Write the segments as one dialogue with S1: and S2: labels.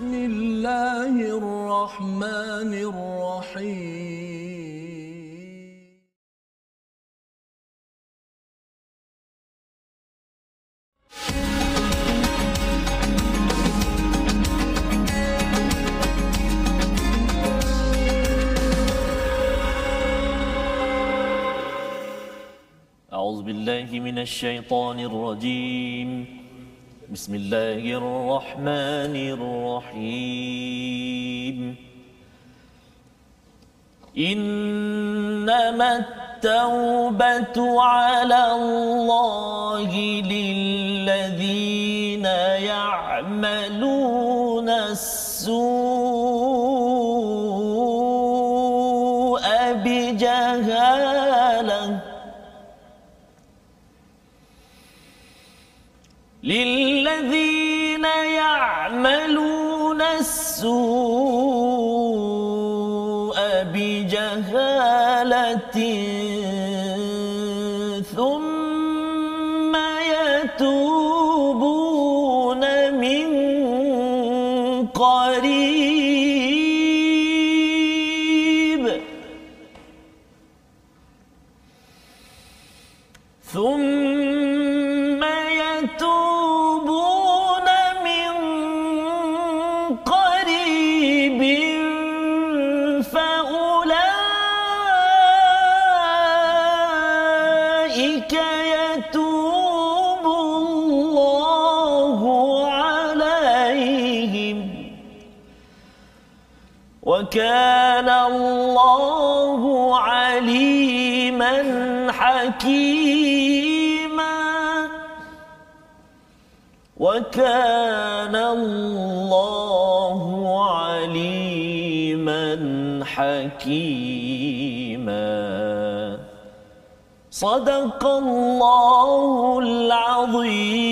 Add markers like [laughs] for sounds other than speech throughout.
S1: بسم الله الرحمن الرحيم.
S2: أعوذ بالله من الشيطان الرجيم. بسم الله الرحمن الرحيم. إنما التوبة على الله للذين يعملون السوء. للذين يعملون السوء بجهالة وكان الله عليما حكيما. وكان الله عليما حكيما. صدق الله العظيم.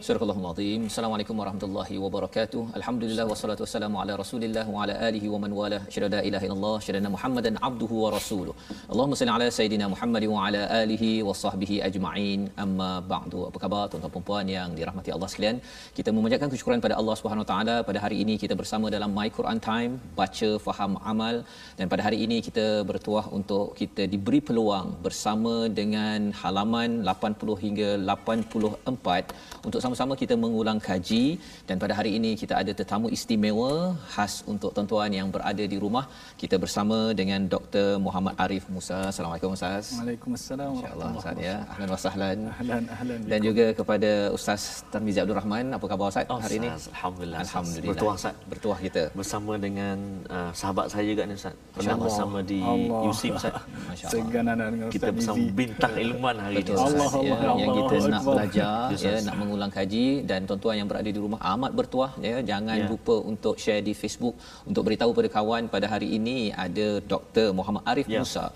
S3: Surah Al-Azim. Assalamualaikum warahmatullahi wabarakatuh. Alhamdulillah wassalatu wassalamu ala Rasulillah wa ala alihi wa man wala. Syada la ilaha illallah, syada Muhammadan abduhu wa rasuluh. Allahumma salli ala sayidina Muhammad wa ala alihi wa sahbihi ajma'in. Amma ba'du. Apa khabar tuan-tuan dan puan yang dirahmati Allah sekalian? Kita memanjatkan kesyukuran pada Allah Subhanahu wa taala pada hari ini kita bersama dalam My Quran Time, baca faham amal dan pada hari ini kita bertuah untuk kita diberi peluang bersama dengan halaman 80 hingga 84 untuk sama-sama kita mengulang kaji dan pada hari ini kita ada tetamu istimewa khas untuk tuan-tuan yang berada di rumah. Kita bersama dengan Dr. Muhammad Arif Musa. Assalamualaikum Ustaz.
S4: Waalaikumsalam
S3: Insya-Allah Ustaz ya. Ahlan wa sahlan.
S4: Ahlan ahlan.
S3: Dan juga kepada Ustaz Tarmizi Abdul Rahman. Apa khabar Ustaz
S2: Oh,
S3: hari ini?
S2: Alhamdulillah.
S3: Alhamdulillah.
S2: Bertuah Ustaz.
S3: Bertuah kita.
S2: Bersama dengan uh, sahabat saya juga ni Ustaz. Pernah
S3: Allah.
S2: bersama di
S4: Allah.
S2: USIM Ustaz. [laughs]
S3: Masya-Allah.
S2: Kita bersama bintang ilmuwan hari
S3: Betul
S2: ini.
S3: Ustaz.
S4: Allah,
S3: ya,
S4: Allah,
S3: yang
S4: Allah,
S3: kita nak
S4: Akbar.
S3: belajar ya nak mengulang kaji dan tuan-tuan yang berada di rumah amat bertuah ya jangan
S2: Ya.
S3: lupa untuk share di Facebook untuk beritahu pada kawan pada hari ini ada Dr Muhammad Arif
S2: Ya.
S3: Musa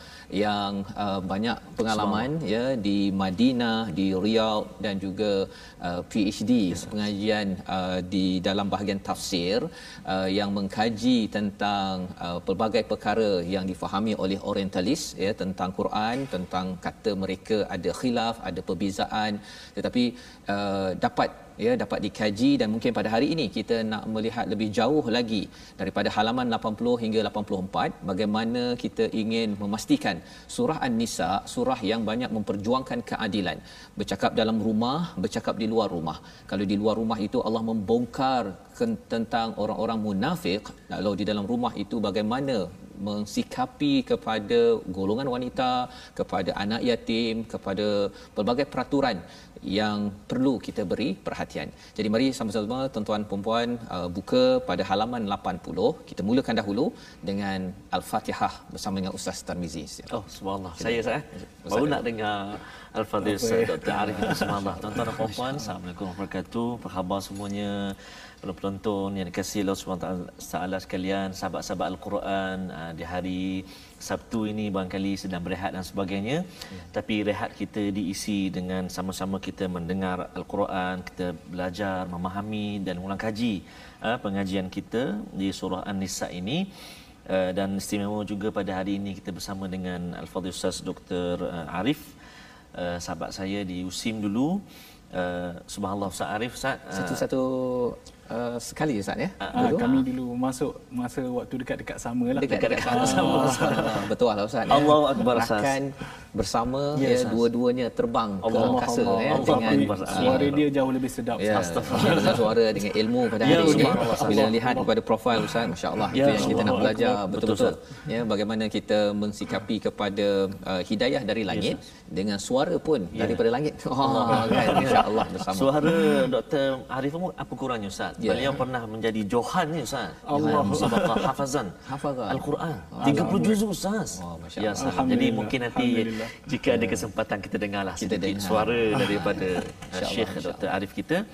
S3: yang uh, banyak pengalaman ya di Madinah di Riyadh dan juga uh, PhD pengajian uh, di dalam bahagian tafsir uh, yang mengkaji tentang uh, pelbagai perkara yang difahami oleh orientalis ya tentang Quran tentang kata mereka ada khilaf ada perbezaan tetapi uh, dapat ya dapat dikaji dan mungkin pada hari ini kita nak melihat lebih jauh lagi daripada halaman 80 hingga 84 bagaimana kita ingin memastikan surah An-Nisa surah yang banyak memperjuangkan keadilan bercakap dalam rumah bercakap di luar rumah. Kalau di luar rumah itu Allah membongkar tentang orang-orang munafik kalau di dalam rumah itu bagaimana mensikapi kepada golongan wanita kepada anak yatim kepada pelbagai peraturan yang perlu kita beri perhatian. Jadi mari sama-sama tuan-tuan puan-puan uh, buka pada halaman 80. Kita mulakan dahulu dengan Al-Fatihah bersama dengan Ustaz Tarmizi.
S2: Oh, subhanallah. Saya saya baru nak dengar
S4: ya?
S2: Dr. Arif itu subhanallah. Tuan-tuan dan puan-puan, Assalamualaikum warahmatullahi wabarakatuh. Apa khabar semuanya? Para penonton yang dikasihi Allah taala sekalian, sahabat-sahabat Al-Quran ah, di hari Sabtu ini barangkali sedang berehat dan sebagainya. Tapi rehat kita diisi dengan sama-sama kita mendengar Al-Quran, kita belajar, memahami dan ulang kaji ah, pengajian kita di surah An-Nisa ini. Uh, dan istimewa juga pada hari ini kita bersama dengan Al-Fadhil Ustaz Dr. Arif sahabat saya di USIM dulu uh, subhanallah Ustaz Arif Ustaz uh,
S3: Satu-satu uh, sekali Ustaz ya.
S4: Ah, kami dulu masuk masa waktu dekat-dekat sama lah.
S3: Dekat-dekat sama. Ah, Betul lah Ustaz. ya.
S2: Allahu Akbar, Ustaz.
S3: Rakan bersama
S4: Ya,
S3: ya, dua-duanya terbang ke
S2: Allah,
S3: angkasa
S4: Allah,
S3: ya
S4: Allah.
S3: dengan
S2: Akbar.
S4: suara dia jauh lebih sedap.
S3: Ya, dengan suara dengan ilmu pada
S2: Ya,
S3: hari ini. Bila
S2: Allah.
S3: lihat kepada profil Ustaz, masya-Allah
S2: Ya,
S3: itu yang kita nak belajar
S2: Betul,
S3: betul-betul. Ya, bagaimana kita mensikapi kepada uh, hidayah dari langit dengan suara pun daripada langit. [laughs] Oh, kan insya-Allah bersama.
S2: Suara Dr. Arif pun apa kurangnya Ustaz?
S3: Ya.
S2: Beliau pernah menjadi Johan ni Ustaz.
S4: Allah.
S2: Musabaqah Hafazan.
S3: Hafazan.
S2: Al-Quran. 30 juzuk Ustaz.
S3: Oh, Masya
S2: ya,
S3: Allah.
S2: Ustaz. Jadi mungkin nanti
S4: Alhamdulillah.
S2: jika ada kesempatan kita dengarlah
S3: Kita
S2: sedikit
S3: dengar.
S2: suara [laughs] daripada uh, Syekh. Dr. Arif kita.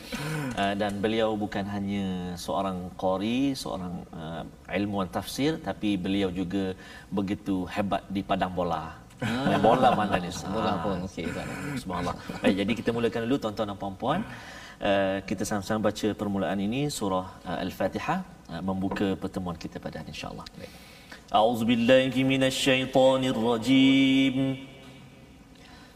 S2: Uh, dan beliau bukan hanya seorang qari, seorang uh, ilmuwan tafsir tapi beliau juga begitu hebat di padang bola. [laughs] Main bola mana ni?
S3: Bola pun okey Ustaz.
S2: Subhanallah. Baik, jadi kita mulakan dulu tuan-tuan dan puan-puan. Uh, kita sama-sama baca permulaan ini surah uh, Al-Fatihah uh, membuka pertemuan kita pada hari insya-Allah. A'udzu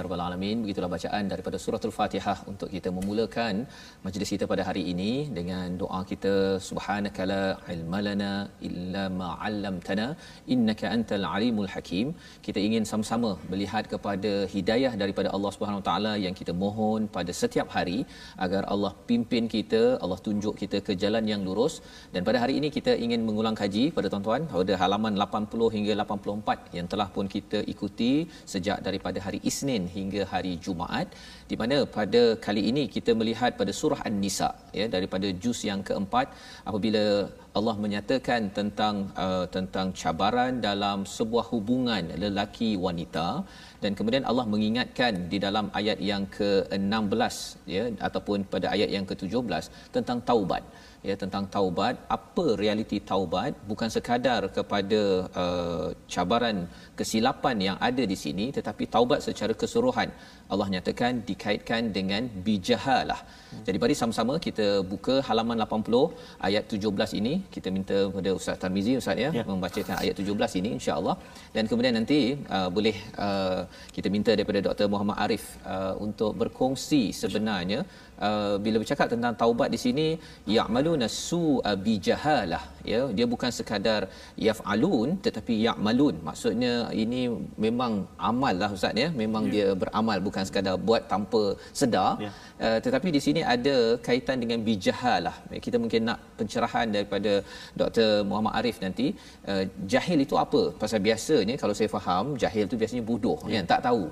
S3: Ya rabbal alamin. Begitulah bacaan daripada surah Al-Fatihah untuk kita memulakan majlis kita pada hari ini dengan doa kita subhanaka la ilma illa ma 'allamtana innaka antal alimul hakim. Kita ingin sama-sama melihat kepada hidayah daripada Allah Subhanahu taala yang kita mohon pada setiap hari agar Allah pimpin kita, Allah tunjuk kita ke jalan yang lurus dan pada hari ini kita ingin mengulang kaji pada tuan-tuan pada halaman 80 hingga 84 yang telah pun kita ikuti sejak daripada hari Isnin hingga hari Jumaat di mana pada kali ini kita melihat pada surah An-Nisa ya daripada juz yang keempat apabila Allah menyatakan tentang uh, tentang cabaran dalam sebuah hubungan lelaki wanita. Dan kemudian Allah mengingatkan di dalam ayat yang ke-16 ya ataupun pada ayat yang ke-17 tentang taubat ya tentang taubat. Apa realiti taubat? Bukan sekadar kepada uh, cabaran kesilapan yang ada di sini tetapi taubat secara keseluruhan. Allah nyatakan dikaitkan dengan bijahalah. Jadi mari sama-sama kita buka halaman 80 ayat 17 ini. Kita minta kepada Ustaz Tarmizi Ustaz ya,
S2: Ya.
S3: membacakan ayat 17 ini insya-Allah. Dan kemudian nanti uh, boleh uh, kita minta daripada Dr Muhammad Arif uh, untuk berkongsi sebenarnya uh, bila bercakap tentang taubat di sini ya'maluna su'a bijahalah ya dia bukan sekadar yaf'alun tetapi ya'malun. Maksudnya ini memang amal lah ustaz ya. Memang dia beramal bukan sekadar buat tanpa sedar.
S2: Ya.
S3: Uh, tetapi di sini ada kaitan dengan bijahalah kita mungkin nak pencerahan daripada Dr Muhammad Arif nanti. Uh, jahil itu apa? Pasal biasanya kalau saya faham jahil tu biasanya bodoh ya. kan tak tahu.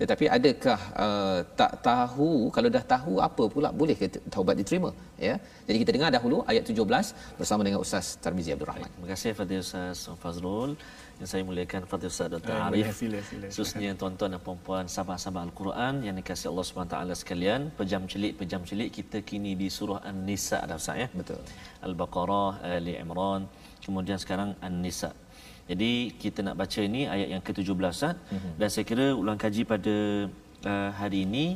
S3: Tetapi adakah uh, tak tahu kalau dah tahu apa pula boleh ke taubat diterima? Ya. Jadi kita dengar dahulu ayat 17 bersama dengan Ustaz Tarmizi Abdul Rahman.
S2: Terima kasih Fadil Ustaz Fazrul yang saya muliakan Fadil Ustaz Dr.
S4: Ah,
S2: Arif.
S4: ya, sila, sila.
S2: Khususnya tuan-tuan dan puan-puan sahabat-sahabat Al-Quran yang dikasihi Allah SWT sekalian. Pejam celik, pejam celik kita kini di surah An-Nisa dah Ustaz ya.
S3: betul
S2: Al-Baqarah, Ali Imran, kemudian sekarang An-Nisa. Jadi kita nak baca ini ayat yang ke-17 Ustaz.
S3: Mhm.
S2: Dan saya kira ulang kaji pada uh, hari ini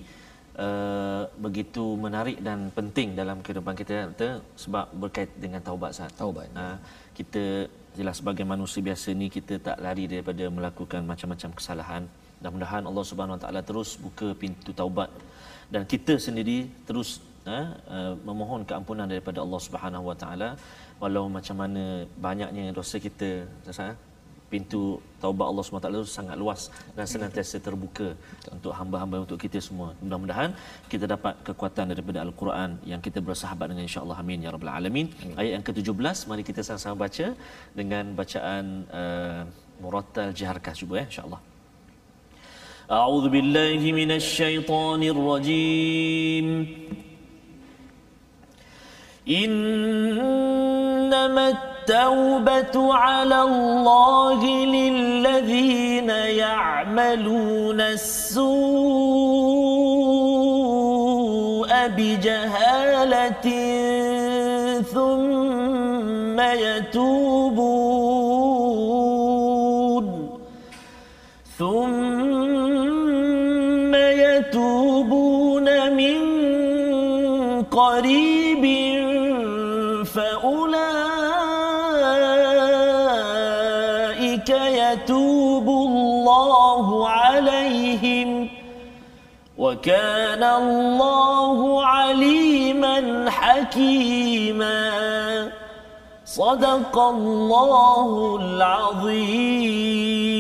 S2: uh, begitu menarik dan penting dalam kehidupan kita sebab berkait dengan taubat Ustaz.
S3: Taubat.
S2: Uh, kita jelas sebagai manusia biasa ni kita tak lari daripada melakukan macam-macam kesalahan. Mudah-mudahan Allah Subhanahu Wa Taala terus buka pintu taubat dan kita sendiri terus uh, memohon keampunan daripada Allah Subhanahu Wa Taala walau macam mana banyaknya dosa kita eh? pintu taubat Allah SWT itu sangat luas dan senantiasa terbuka untuk hamba-hamba untuk kita semua. Mudah-mudahan kita dapat kekuatan daripada Al-Quran yang kita bersahabat dengan insya-Allah amin ya rabbal alamin. Ayat yang ke-17 mari kita sama-sama baca dengan bacaan uh, murattal jiharkah cuba ya insya-Allah. أعوذ بالله من الشيطان الرجيم إنما التوبة على الله للذين يعملون السوء بجهالة ثم يتوبون وكان الله عليما حكيما. صدق الله العظيم.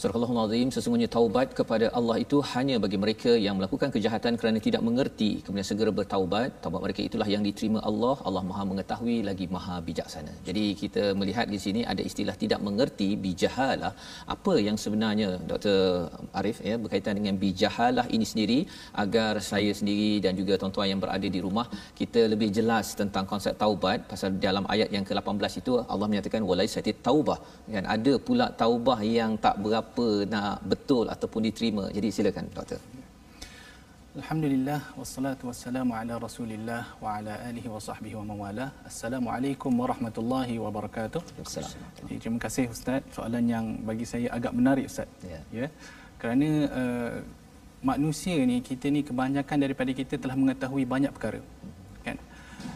S3: Surah Al-Azim sesungguhnya taubat kepada Allah itu hanya bagi mereka yang melakukan kejahatan kerana tidak mengerti. Kemudian segera bertaubat. Taubat mereka itulah yang diterima Allah. Allah Maha mengetahui lagi Maha bijaksana. Jadi kita melihat di sini ada istilah tidak mengerti bijahalah. Apa yang sebenarnya Dr Arif ya berkaitan dengan bijahalah ini sendiri agar saya sendiri dan juga tuan-tuan yang berada di rumah kita lebih jelas tentang konsep taubat. Pasal dalam ayat yang ke-18 itu Allah menyatakan walaisati taubah. Kan ada pula taubah yang tak berapa nak betul ataupun diterima. Jadi silakan doktor.
S4: Alhamdulillah wassalatu wassalamu ala Rasulillah wa ala alihi wa sahbihi wa mawala. Assalamualaikum warahmatullahi wabarakatuh.
S3: Assalamualaikum.
S4: Jadi, terima kasih ustaz. Soalan yang bagi saya agak menarik ustaz.
S3: Ya.
S4: Ya. Kerana uh, manusia ni kita ni kebanyakan daripada kita telah mengetahui banyak perkara. Kan?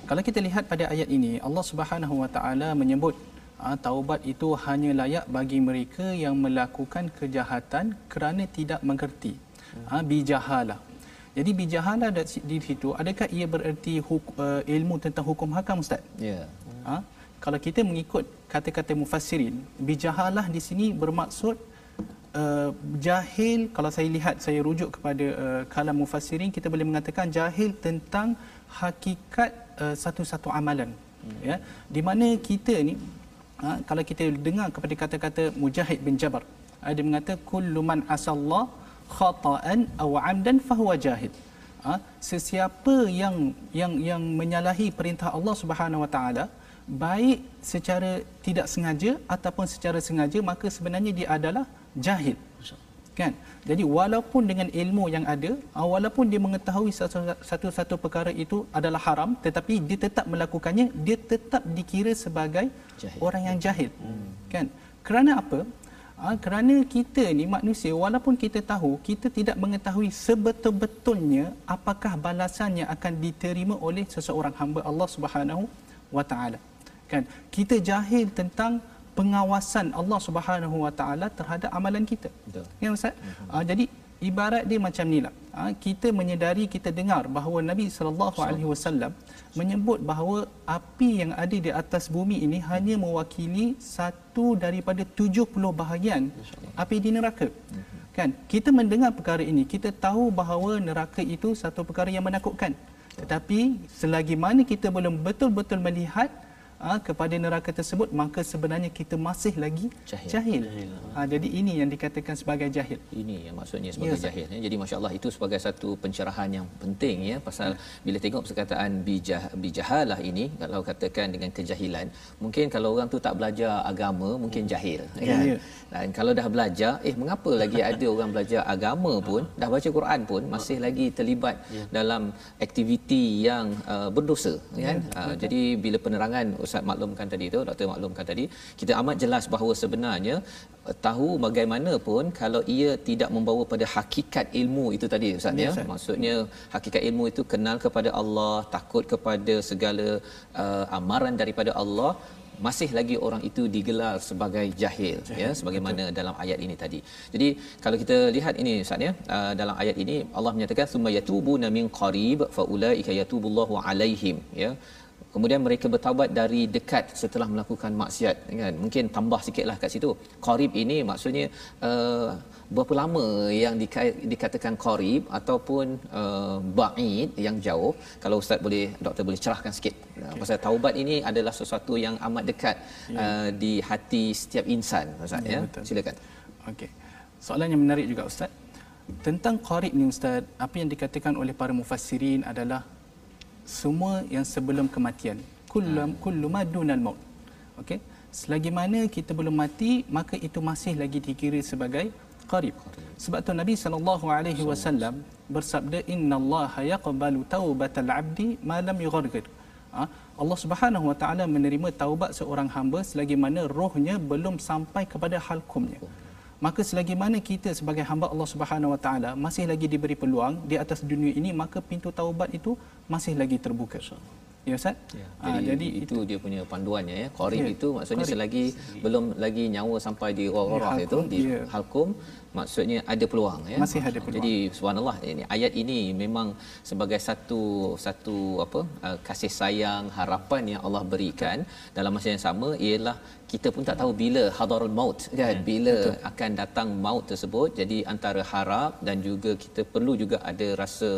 S4: Kalau kita lihat pada ayat ini Allah Subhanahu wa taala menyebut taubat itu hanya layak bagi mereka yang melakukan kejahatan kerana tidak mengerti. Ha, bijahalah. Jadi bijahalah di situ, adakah ia bererti huk, uh, ilmu tentang hukum hakam Ustaz?
S3: Ya.
S4: Ha, kalau kita mengikut kata-kata mufassirin, bijahalah di sini bermaksud uh, jahil, kalau saya lihat, saya rujuk kepada uh, kalam mufassirin, kita boleh mengatakan jahil tentang hakikat uh, satu-satu amalan. Hmm. Ya, di mana kita ni ha, kalau kita dengar kepada kata-kata Mujahid bin Jabar ha, dia mengata kullu man asallah khata'an aw 'amdan fahuwa jahil ha, sesiapa yang yang yang menyalahi perintah Allah Subhanahu wa taala baik secara tidak sengaja ataupun secara sengaja maka sebenarnya dia adalah jahil. Kan jadi walaupun dengan ilmu yang ada walaupun dia mengetahui satu-satu perkara itu adalah haram tetapi dia tetap melakukannya dia tetap dikira sebagai jahil. orang yang jahil. Hmm. kan? Kerana apa? Ha, kerana kita ni manusia walaupun kita tahu kita tidak mengetahui sebetul-betulnya apakah balasan yang akan diterima oleh seseorang hamba Allah Subhanahu wa taala. Kan? Kita jahil tentang pengawasan Allah Subhanahu Wa Taala terhadap amalan kita. Betul. Ya Ustaz. Uh, jadi ibarat dia macam nilah. Uh, kita menyedari kita dengar bahawa Nabi sallallahu alaihi wasallam menyebut bahawa api yang ada di atas bumi ini hanya mewakili satu daripada 70 bahagian api di neraka. Uh-huh. Kan? Kita mendengar perkara ini, kita tahu bahawa neraka itu satu perkara yang menakutkan. Tetapi selagi mana kita belum betul-betul melihat ha, kepada neraka tersebut maka sebenarnya kita masih lagi jahil. jahil. Ha, jadi ini yang dikatakan sebagai jahil.
S3: Ini yang maksudnya sebagai ya, jahil. Ya. Jadi masya-Allah itu sebagai satu pencerahan yang penting ya pasal ya. bila tengok perkataan bijah bijahalah ini kalau katakan dengan kejahilan mungkin kalau orang tu tak belajar agama mungkin jahil ya. kan. Ya. Dan kalau dah belajar eh mengapa lagi ada orang belajar agama pun dah baca Quran pun masih lagi terlibat ya. dalam aktiviti yang uh, berdosa ya. kan. Ya. Uh, jadi bila penerangan Ustaz maklumkan tadi tu, doktor maklumkan tadi, kita amat jelas bahawa sebenarnya eh, tahu bagaimanapun kalau ia tidak membawa pada hakikat ilmu itu tadi Ustaz ya. ya. Maksudnya hakikat ilmu itu kenal kepada Allah, takut kepada segala uh, amaran daripada Allah, masih lagi orang itu digelar sebagai jahil, jahil ya sebagaimana betul. dalam ayat ini tadi. Jadi kalau kita lihat ini Ustaz ya uh, dalam ayat ini Allah menyatakan summa yatubuna min qarib fa ulaika yatubullahu alaihim ya kemudian mereka bertaubat dari dekat setelah melakukan maksiat kan? Mungkin tambah sikitlah kat situ. Qarib ini maksudnya uh, berapa lama yang dika- dikatakan qarib ataupun uh, ba'id yang jauh? Kalau ustaz boleh doktor boleh cerahkan sikit. Okay. pasal taubat ini adalah sesuatu yang amat dekat yeah. uh, di hati setiap insan ustaz ya, ya. silakan.
S4: Okey. Soalan yang menarik juga ustaz. Tentang qarib ni ustaz apa yang dikatakan oleh para mufassirin adalah semua yang sebelum kematian. Kullu hmm. kullu madunal maut. Okey selagi mana kita belum mati maka itu masih lagi dikira sebagai qarib. Sebab tu nabi sallallahu alaihi wasallam bersabda innallaha yaqbalu taubatal abdi ma lam yughargir ha? Allah Subhanahu wa taala menerima taubat seorang hamba selagi mana rohnya belum sampai kepada halkumnya maka selagi mana kita sebagai hamba Allah Subhanahu Wa Taala masih lagi diberi peluang di atas dunia ini maka pintu taubat itu masih lagi terbuka. Ya Ustaz?
S3: Ya. Jadi, ha, jadi itu, itu dia punya panduannya ya. Qarib ya. itu maksudnya Qarib. selagi belum lagi nyawa sampai di roh-roh ya, itu di ya. halkum maksudnya ada peluang ya.
S4: Masih ada peluang.
S3: Jadi subhanallah ini ayat ini memang sebagai satu satu apa uh, kasih sayang harapan yang Allah berikan dalam masa yang sama ialah kita pun tak tahu bila hadarul maut kan hmm, bila betul. akan datang maut tersebut jadi antara harap dan juga kita perlu juga ada rasa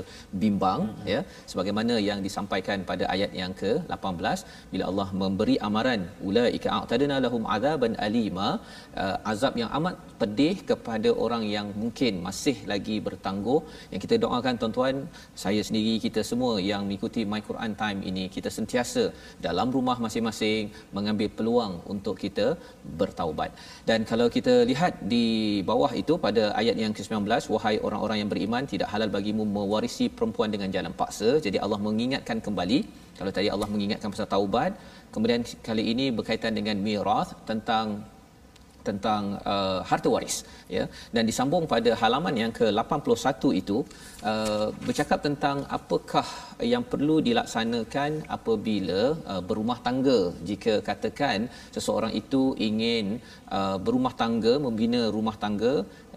S3: bimbang hmm. ya sebagaimana yang disampaikan pada ayat yang ke-18 bila Allah memberi amaran ulaika a'tadna lahum azaban alima uh, azab yang amat pedih kepada orang yang mungkin masih lagi bertangguh yang kita doakan tuan-tuan saya sendiri kita semua yang mengikuti my Quran time ini kita sentiasa dalam rumah masing-masing mengambil peluang untuk kita bertaubat. Dan kalau kita lihat di bawah itu pada ayat yang ke-19 wahai orang-orang yang beriman tidak halal bagimu mewarisi perempuan dengan jalan paksa. Jadi Allah mengingatkan kembali kalau tadi Allah mengingatkan pasal taubat kemudian kali ini berkaitan dengan mirath tentang tentang uh, harta waris ya. Dan disambung pada halaman yang ke-81 itu uh, bercakap tentang apakah yang perlu dilaksanakan apabila uh, berumah tangga. Jika katakan seseorang itu ingin uh, berumah tangga membina rumah tangga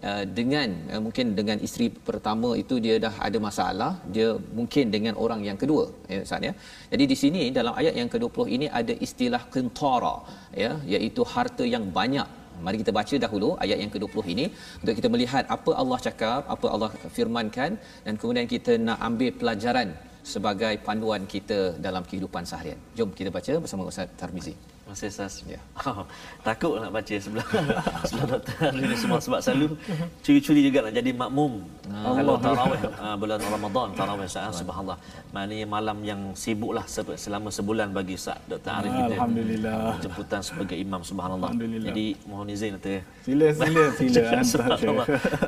S3: Uh, dengan uh, mungkin dengan isteri pertama itu dia dah ada masalah dia mungkin dengan orang yang kedua ya Ustaz ya. Jadi di sini dalam ayat yang ke-20 ini ada istilah qintara ya iaitu harta yang banyak Mari kita baca dahulu ayat yang ke-20 ini untuk kita melihat apa Allah cakap, apa Allah firmankan dan kemudian kita nak ambil pelajaran sebagai panduan kita dalam kehidupan seharian. Jom kita baca bersama Ustaz Tarmizi.
S2: Masih sas. Ya. Oh, takut nak baca sebelah [laughs] sebelah doktor hari ni semua sebab selalu curi-curi juga nak jadi makmum. Ah. Kalau tarawih uh, bulan Ramadan tarawih saat subhanallah. Maknanya malam yang sibuklah selama sebulan bagi Ustaz Dr. Arif
S4: kita. Alhamdulillah.
S2: Jemputan sebagai imam subhanallah. Jadi mohon izin
S4: Dr. Sila sila [laughs]
S2: sila.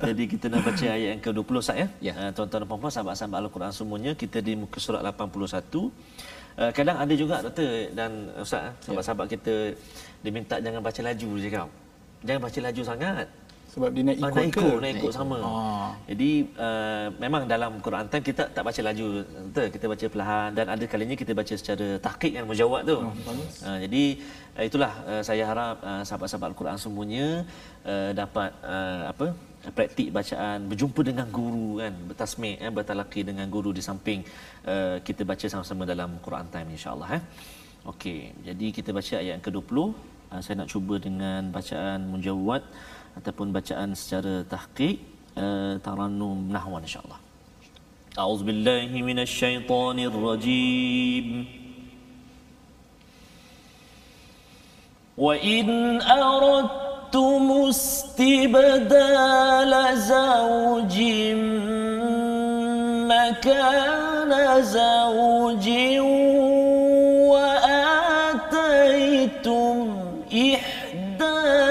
S2: Jadi kita nak baca ayat yang ke-20 Ustaz ya. ya. Uh, tuan-tuan dan puan-puan sahabat-sahabat Al-Quran semuanya kita di muka surat 81 Uh, kadang ada juga doktor dan ustaz eh, ya. sahabat-sahabat kita diminta jangan baca laju dia cakap. Jangan baca laju sangat.
S4: Sebab dia nak ikut,
S2: nak ikut, ke? Nak ikut sama. Oh. Jadi uh, memang dalam Quran time kita tak baca laju, betul? Kita baca perlahan dan ada kalinya kita baca secara tahqiq yang menjawab tu. Oh, uh, jadi uh, itulah uh, saya harap uh, sahabat-sahabat Al-Quran semuanya uh, dapat uh, apa? Praktik bacaan berjumpa dengan guru kan bertasmih eh, bertalaki dengan guru di samping uh, kita baca sama-sama dalam Quran time insyaallah eh. Okey jadi kita baca ayat yang ke-20 uh, saya nak cuba dengan bacaan mujawwad ataupun bacaan secara tahqiq uh, tarannum nahwan insyaallah. A'udzubillahi minasyaitonirrajim. Wa in aradtu أردتم استبدال زوج مكان زوج وآتيتم إحداهن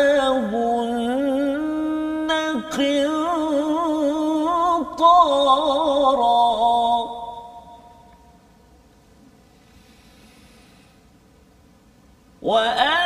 S2: قنطارا. وآتيتم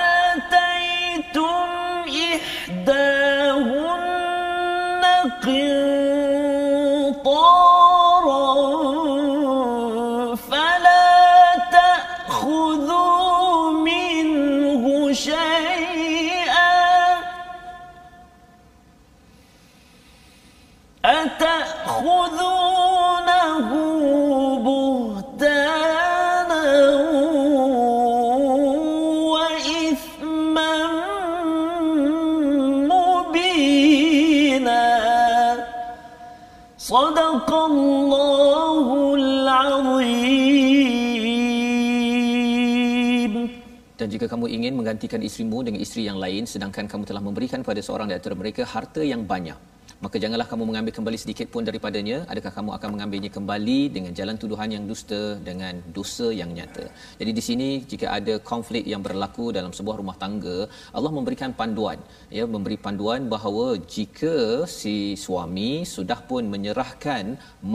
S3: Dan jika kamu ingin menggantikan isterimu dengan isteri yang lain sedangkan kamu telah memberikan kepada seorang di antara mereka harta yang banyak, maka janganlah kamu mengambil kembali sedikit pun daripadanya. Adakah kamu akan mengambilnya kembali dengan jalan tuduhan yang dusta dengan dosa yang nyata? Jadi di sini jika ada konflik yang berlaku dalam sebuah rumah tangga Allah memberikan panduan. Ya memberi panduan bahawa jika si suami sudah pun menyerahkan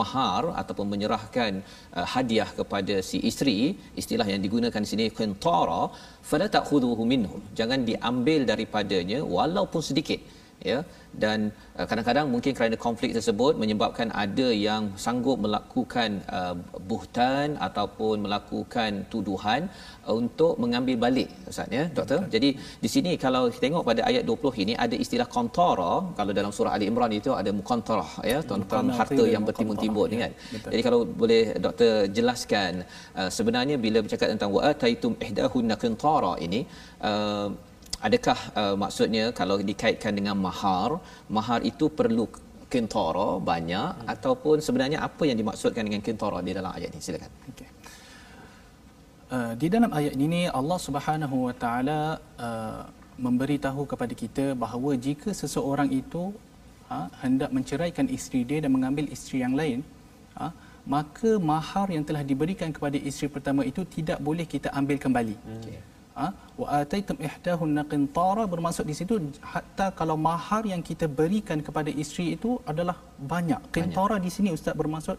S3: mahar ataupun menyerahkan uh, hadiah kepada si isteri istilah yang digunakan di sini qintara fala ta'khudhuhu minhu. Jangan diambil daripadanya walaupun sedikit ya. Dan uh, kadang-kadang mungkin kerana konflik tersebut menyebabkan ada yang sanggup melakukan uh, buhtan ataupun melakukan tuduhan uh, untuk mengambil balik ustaz ya doktor. Jadi di sini kalau kita tengok pada ayat 20 ini ada istilah kontara kalau dalam surah ali imran itu ada muqantarah ya tentang harta yang bertimbun-timbun kan.
S4: ya, betul.
S3: jadi kalau boleh doktor jelaskan uh, sebenarnya bila bercakap tentang wa ataitum ihdahunna qintara ini uh, adakah uh, maksudnya kalau dikaitkan dengan mahar mahar itu perlu kintara banyak hmm. ataupun sebenarnya apa yang dimaksudkan dengan kintara di dalam ayat ini silakan
S4: Okey. Uh, di dalam ayat ini Allah Subhanahu Wa Taala uh, memberitahu kepada kita bahawa jika seseorang itu uh, hendak menceraikan isteri dia dan mengambil isteri yang lain, uh, maka mahar yang telah diberikan kepada isteri pertama itu tidak boleh kita ambil kembali. Okay. Ha? wa ataitum ihdahunna qintara bermaksud di situ hatta kalau mahar yang kita berikan kepada isteri itu adalah banyak. Qintara di sini ustaz bermaksud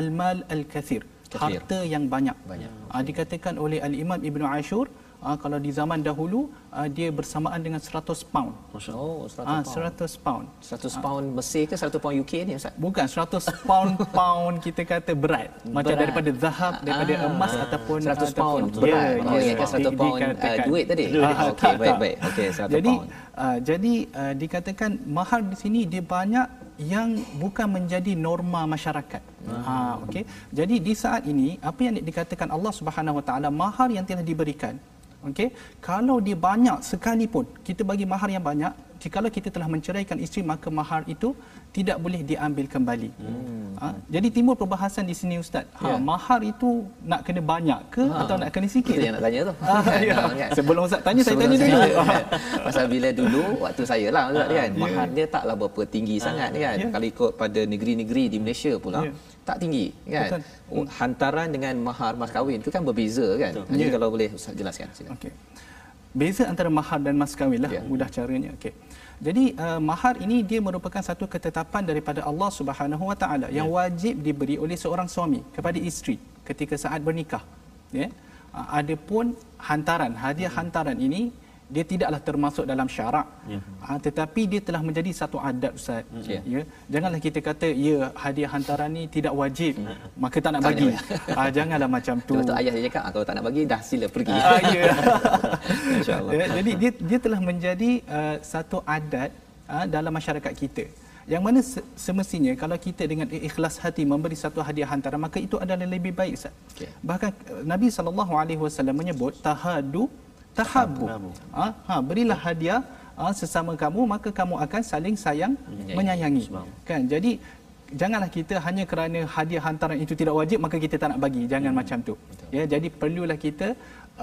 S4: al-mal al-kathir.
S3: Kathir.
S4: Harta yang banyak.
S3: Banyak.
S4: Ha, dikatakan oleh al-Imam Ibn Ashur ha, kalau di zaman dahulu ha, dia bersamaan dengan 100 pound.
S3: Oh 100
S4: Ha,
S3: pound
S4: 100 pound.
S3: 100 pound Mesir ke 100 pound UK ni ustaz
S4: Bukan 100 pound [laughs] pound kita kata berat. Macam
S3: Berat.
S4: daripada zahab, daripada
S3: Ah.
S4: emas ataupun
S3: 100
S4: ataupun-
S3: pound
S4: Ya,
S3: berat
S4: ya,
S3: oh ingatkan 100
S4: di-
S3: pound uh, duit tadi
S4: Ah,
S3: okey
S4: tak,
S3: baik baik okey 100
S4: jadi
S3: pound
S4: uh, jadi uh, dikatakan mahar di sini dia banyak yang bukan menjadi norma masyarakat. Ha okey. Jadi di saat ini apa yang dikatakan Allah Subhanahu Wa Taala mahar yang telah diberikan Okey, kalau dia banyak sekalipun kita bagi mahar yang banyak, jikalau kita telah menceraikan isteri maka mahar itu tidak boleh diambil kembali. Hmm. Ha? Jadi timbul perbahasan di sini ustaz. Ha,
S3: Ya.
S4: mahar itu nak kena banyak ke
S3: Ha.
S4: atau nak kena sikit?
S3: Itu yang nak tanya tu.
S4: Ah, [laughs] ya. Sebelum ustaz tanya saya
S3: Sebelum
S4: tanya dulu.
S3: saya- [laughs] Pasal bila dulu waktu saya lah Ustaz kan.
S4: ya.
S3: Mahar dia taklah berapa tinggi sangat kan.
S4: Ya.
S3: Kalau ikut pada negeri-negeri di Malaysia pula
S4: Ya.
S3: tak tinggi kan.
S4: Betul.
S3: Oh, Hantaran dengan mahar mas kahwin tu kan berbeza kan. Jadi
S4: Ya.
S3: kalau boleh Ustaz jelaskan silakan.
S4: Okey. Beza antara mahar dan mas kahwin lah
S3: Ya.
S4: mudah caranya. Okey. Jadi uh, mahar ini dia merupakan satu ketetapan daripada Allah Subhanahu Wa Taala yang wajib diberi oleh seorang suami kepada isteri ketika saat bernikah. Ya. Uh, adapun hantaran, hadiah hantaran ini dia tidaklah termasuk dalam syarak.
S2: Ya.
S4: Uh, tetapi dia telah menjadi satu adat ustaz.
S3: Ya.
S4: Ya. Janganlah kita kata ya hadiah hantaran ni tidak wajib maka tak nak
S3: Tak
S4: bagi. Ah janganlah macam tu.
S3: Betul ayah dia cakap "Ah, kalau tak nak bagi dah sila pergi.
S4: Ah, ya. [laughs] [laughs]
S3: Insya-Allah.
S4: Ya, jadi dia dia telah menjadi uh, satu adat uh, dalam masyarakat kita. Yang mana se- semestinya kalau kita dengan ikhlas hati memberi satu hadiah hantaran maka itu adalah lebih baik Ustaz.
S3: Okey.
S4: Bahkan uh, Nabi sallallahu alaihi wasallam menyebut tahadu tahabbu. Ha, ha berilah hadiah ha, sesama kamu maka kamu akan saling sayang
S3: Menyayangi.
S4: Kan? Jadi janganlah kita hanya kerana hadiah hantaran itu tidak wajib maka kita tak nak bagi. Jangan
S3: Hmm.
S4: macam tu. Ya, jadi perlulah kita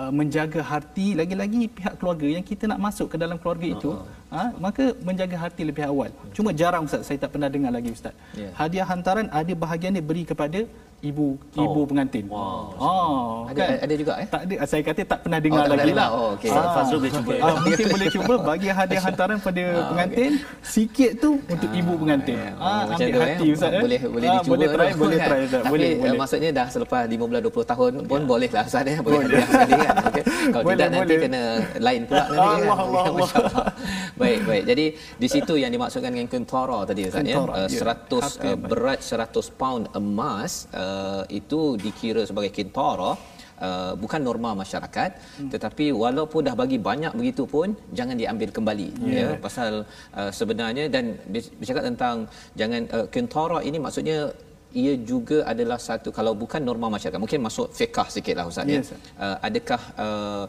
S4: uh, menjaga hati lagi-lagi pihak keluarga yang kita nak masuk ke dalam keluarga itu,
S3: Oh,
S4: ha, maka menjaga hati lebih awal. Cuma jarang ustaz saya tak pernah dengar lagi ustaz.
S3: Ya.
S4: Hadiah hantaran ada bahagian dia beri kepada ibu ibu
S2: Oh.
S4: pengantin.
S2: Wow.
S4: Oh,
S3: Ada ada juga eh?
S4: tak ada saya kata tak pernah dengar
S3: tak pernah
S4: lagi
S3: dengar. Oh, okey.
S2: Ustaz Fazrul boleh cuba.
S4: Ah, mungkin boleh cuba bagi hadiah hantaran pada pengantin sikit tu untuk ibu pengantin.
S3: Ya,
S4: Ah,
S3: macam
S4: ambil
S3: tu,
S4: hati
S3: eh.
S4: ustaz eh.
S3: Boleh boleh
S4: Ah,
S3: dicuba.
S4: Boleh try,
S3: tu,
S4: boleh
S3: kan?
S4: try ustaz.
S3: Tapi
S4: Boleh,
S3: eh,
S4: boleh.
S3: maksudnya dah selepas 15 20 tahun pun boleh lah ustaz eh. Boleh hadiah sekali kan. Okey. [laughs] Kalau
S4: Boleh,
S3: tidak nanti
S4: boleh.
S3: kena lain pula nanti kan.
S4: Allah, [laughs] Allah, Allah.
S3: Baik baik. Jadi di situ yang dimaksudkan dengan kentara tadi ustaz ya.
S4: Kentara,
S3: Uh,
S4: ya.
S3: 100
S4: Harta
S3: uh,
S4: yang baik.
S3: berat 100 pound emas uh, itu dikira sebagai kentara Uh, bukan norma masyarakat hmm. tetapi walaupun dah bagi banyak begitu pun jangan diambil kembali yeah. ya pasal uh, sebenarnya dan bercakap tentang jangan uh, kentara ini maksudnya ia juga adalah satu kalau bukan norma masyarakat mungkin masuk fiqh sikitlah ustaz ya
S4: Yes, sir.
S3: uh, adakah uh,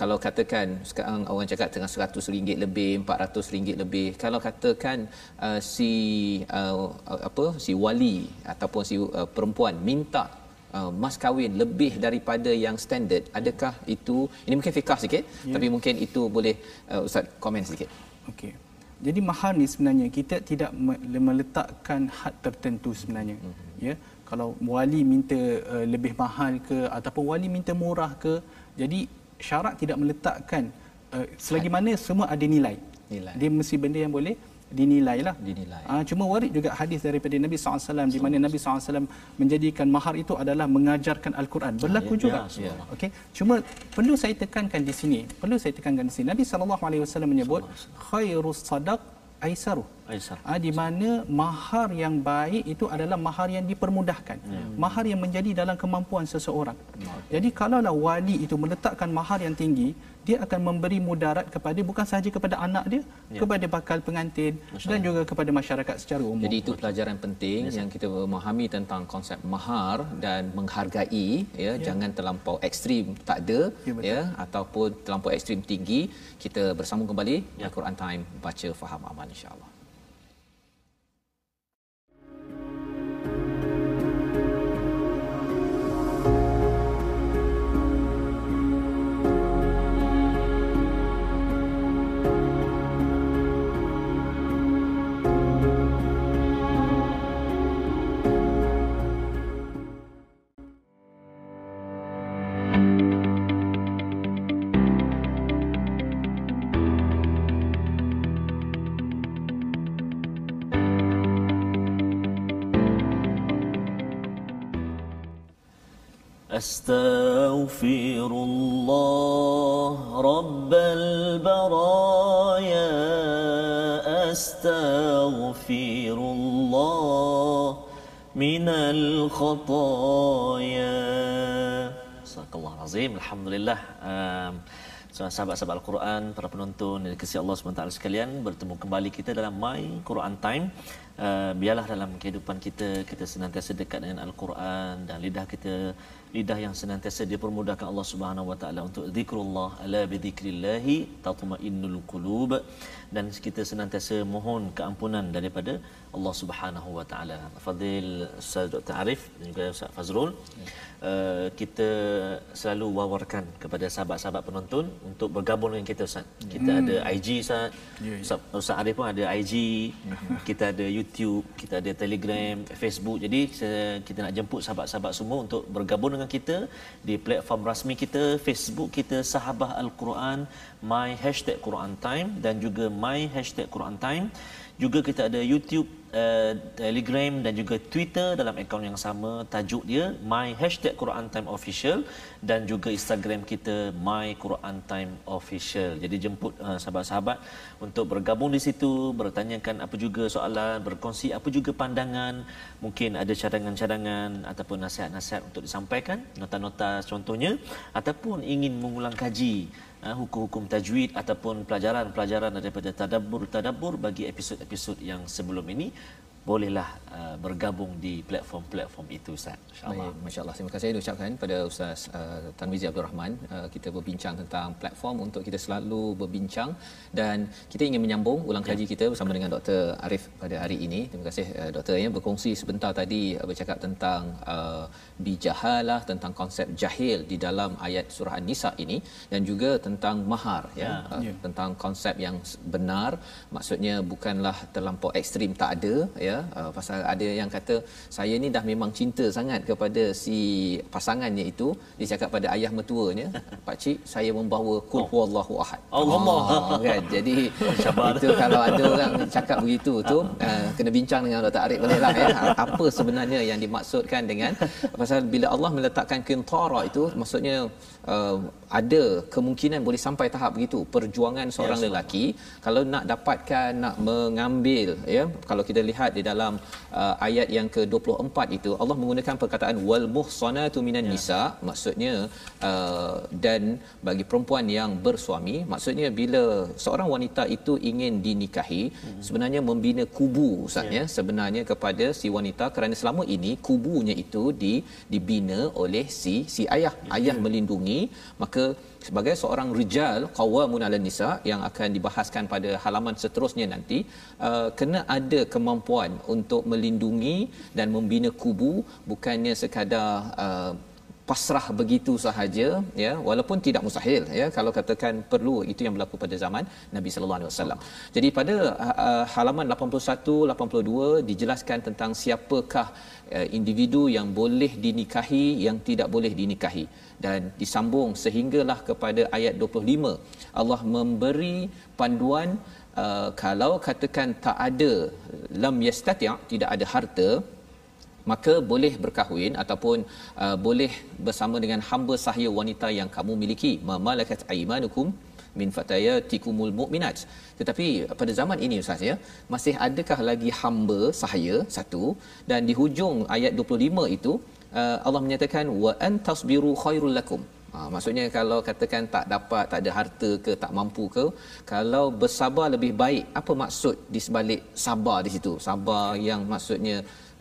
S3: kalau katakan sekarang orang cakap tengah RM100 lebih, RM400 lebih. Kalau katakan uh, si uh, apa si wali ataupun si uh, perempuan minta uh, mas kahwin lebih daripada yang standard, adakah itu ini mungkin fikah sikit yeah. tapi mungkin itu boleh uh, ustaz komen sikit.
S4: Okey. Jadi mahar ni sebenarnya kita tidak meletakkan had tertentu sebenarnya. Mm-hmm. Ya. Kalau wali minta uh, lebih mahal ke ataupun wali minta murah ke, jadi syarak tidak meletakkan uh, selagi mana semua ada nilai. nilai. Dia mesti benda yang boleh dinilai lah. Dinilai. Uh, cuma warid juga hadis daripada Nabi SAW di mana Nabi SAW menjadikan mahar itu adalah mengajarkan Al-Quran. Berlaku ya, juga. Ya, okay. Cuma perlu saya tekankan di sini. Perlu saya tekankan di sini. Nabi SAW menyebut khairus sadaq aisaru. Aisar. Ha, di mana mahar yang baik itu adalah mahar yang dipermudahkan. Hmm. Mahar yang menjadi dalam kemampuan seseorang. Hmm. Jadi kalaulah wali itu meletakkan mahar yang tinggi, dia akan memberi mudarat kepada bukan sahaja kepada anak dia, ya. kepada bakal pengantin Masya dan juga kepada masyarakat secara umum.
S3: Jadi itu pelajaran penting yes. yang kita memahami tentang konsep mahar dan menghargai ya, ya. jangan terlampau ekstrim tak ada ya, ya ataupun terlampau ekstrim tinggi. Kita bersambung kembali ya. Al-Quran Time baca faham aman insya-Allah.
S2: أستغفر الله رب البرايا أستغفر الله من الخطايا. صدق الله العظيم الحمد لله. Sahabat-sahabat Al-Quran, para penonton dan kasih Allah SWT sekalian bertemu kembali kita dalam My Quran Time. Uh, biarlah dalam kehidupan kita kita senantiasa dekat dengan Al-Quran dan lidah kita lidah yang senantiasa dipermudahkan Allah Subhanahu wa taala untuk zikrullah ala bi dzikrillah tatmainnul qulub. Dan kita senantiasa mohon keampunan daripada Allah Subhanahu wa taala. Fadil Ustaz Dr. Arif dan juga Ustaz Fazrul. Uh, kita selalu wawarkan kepada sahabat-sahabat penonton untuk bergabung dengan kita Ustaz. Kita hmm. ada IG Ustaz. Yeah, yeah. Ustaz, Ustaz Arif pun ada IG. kita ada YouTube, kita ada Telegram, Facebook. Jadi kita nak jemput sahabat-sahabat semua untuk bergabung dengan kita di platform rasmi kita, Facebook kita Sahabah Al-Quran, My Hashtag Quran Time dan juga My Hashtag Quran Time. Juga kita ada YouTube, uh, Telegram dan juga Twitter dalam akaun yang sama. Tajuk dia My Hashtag Quran Time Official dan juga Instagram kita My Quran Time Official. Jadi jemput uh, sahabat-sahabat untuk bergabung di situ, bertanyakan apa juga soalan, berkongsi apa juga pandangan, mungkin ada cadangan-cadangan ataupun nasihat-nasihat untuk disampaikan, nota-nota contohnya ataupun ingin mengulang kaji uh, hukum-hukum tajwid ataupun pelajaran-pelajaran daripada tadabbur-tadabbur bagi episod-episod yang sebelum ini bolehlah uh, bergabung di platform-platform itu Ustaz.
S3: Insya-Allah. Masya-Allah. Terima kasih ucapkan pada Ustaz uh, Tanwizi Abdul Rahman. Uh, kita berbincang tentang platform untuk kita selalu berbincang dan kita ingin menyambung ulang kaji ya. kita bersama dengan Dr. Arif pada hari ini. Terima kasih uh, doktor ya berkongsi sebentar tadi uh, bercakap tentang uh, bijahalah tentang konsep jahil di dalam ayat surah An-Nisa ini dan juga tentang mahar ya, ya. Uh, ya. tentang konsep yang benar maksudnya bukanlah terlampau ekstrim tak ada ya ya uh, pasal ada yang kata saya ni dah memang cinta sangat kepada si pasangannya itu. Dia cakap pada ayah mertuanya pak cik saya membawa kul huwallahu ahad. Allah. Oh, kan? Jadi [laughs] itu kalau ada orang cakap begitu tu uh, kena bincang dengan Dr. Arif boleh lah ya. [laughs] Apa sebenarnya yang dimaksudkan dengan pasal bila Allah meletakkan kintara itu maksudnya uh, ada kemungkinan boleh sampai tahap begitu perjuangan seorang yes, lelaki kalau nak dapatkan nak mengambil ya kalau kita lihat di dalam uh, ayat yang ke-24 itu Allah menggunakan perkataan wal muhsanatu minan nisa maksudnya uh, dan bagi perempuan yang bersuami maksudnya bila seorang wanita itu ingin dinikahi hmm. sebenarnya membina kubu ustaz ya. ya sebenarnya kepada si wanita kerana selama ini kubunya itu di dibina oleh si si ayah ya. ayah melindungi maka sebagai seorang rijal qawamun 'ala nisa yang akan dibahaskan pada halaman seterusnya nanti uh, kena ada kemampuan untuk melindungi dan membina kubu bukannya sekadar uh, pasrah begitu sahaja ya walaupun tidak mustahil ya kalau katakan perlu itu yang berlaku pada zaman Nabi sallallahu alaihi wasallam. Jadi pada uh, halaman 81 82 dijelaskan tentang siapakah uh, individu yang boleh dinikahi yang tidak boleh dinikahi dan disambung sehinggalah kepada ayat 25 Allah memberi panduan uh, kalau katakan tak ada lam yastati' tidak ada harta maka boleh berkahwin ataupun uh, boleh bersama dengan hamba sahaya wanita yang kamu miliki. Mamalakat aimanukum min fatayatikumul mu'minat. Tetapi pada zaman ini ustaz ya masih adakah lagi hamba sahaya? Satu. Dan di hujung ayat 25 itu uh, Allah menyatakan wa antasbiru khairul lakum. Ha, maksudnya kalau katakan tak dapat, tak ada harta ke, tak mampu ke, kalau bersabar lebih baik, apa maksud di sebalik sabar di situ? Sabar yang maksudnya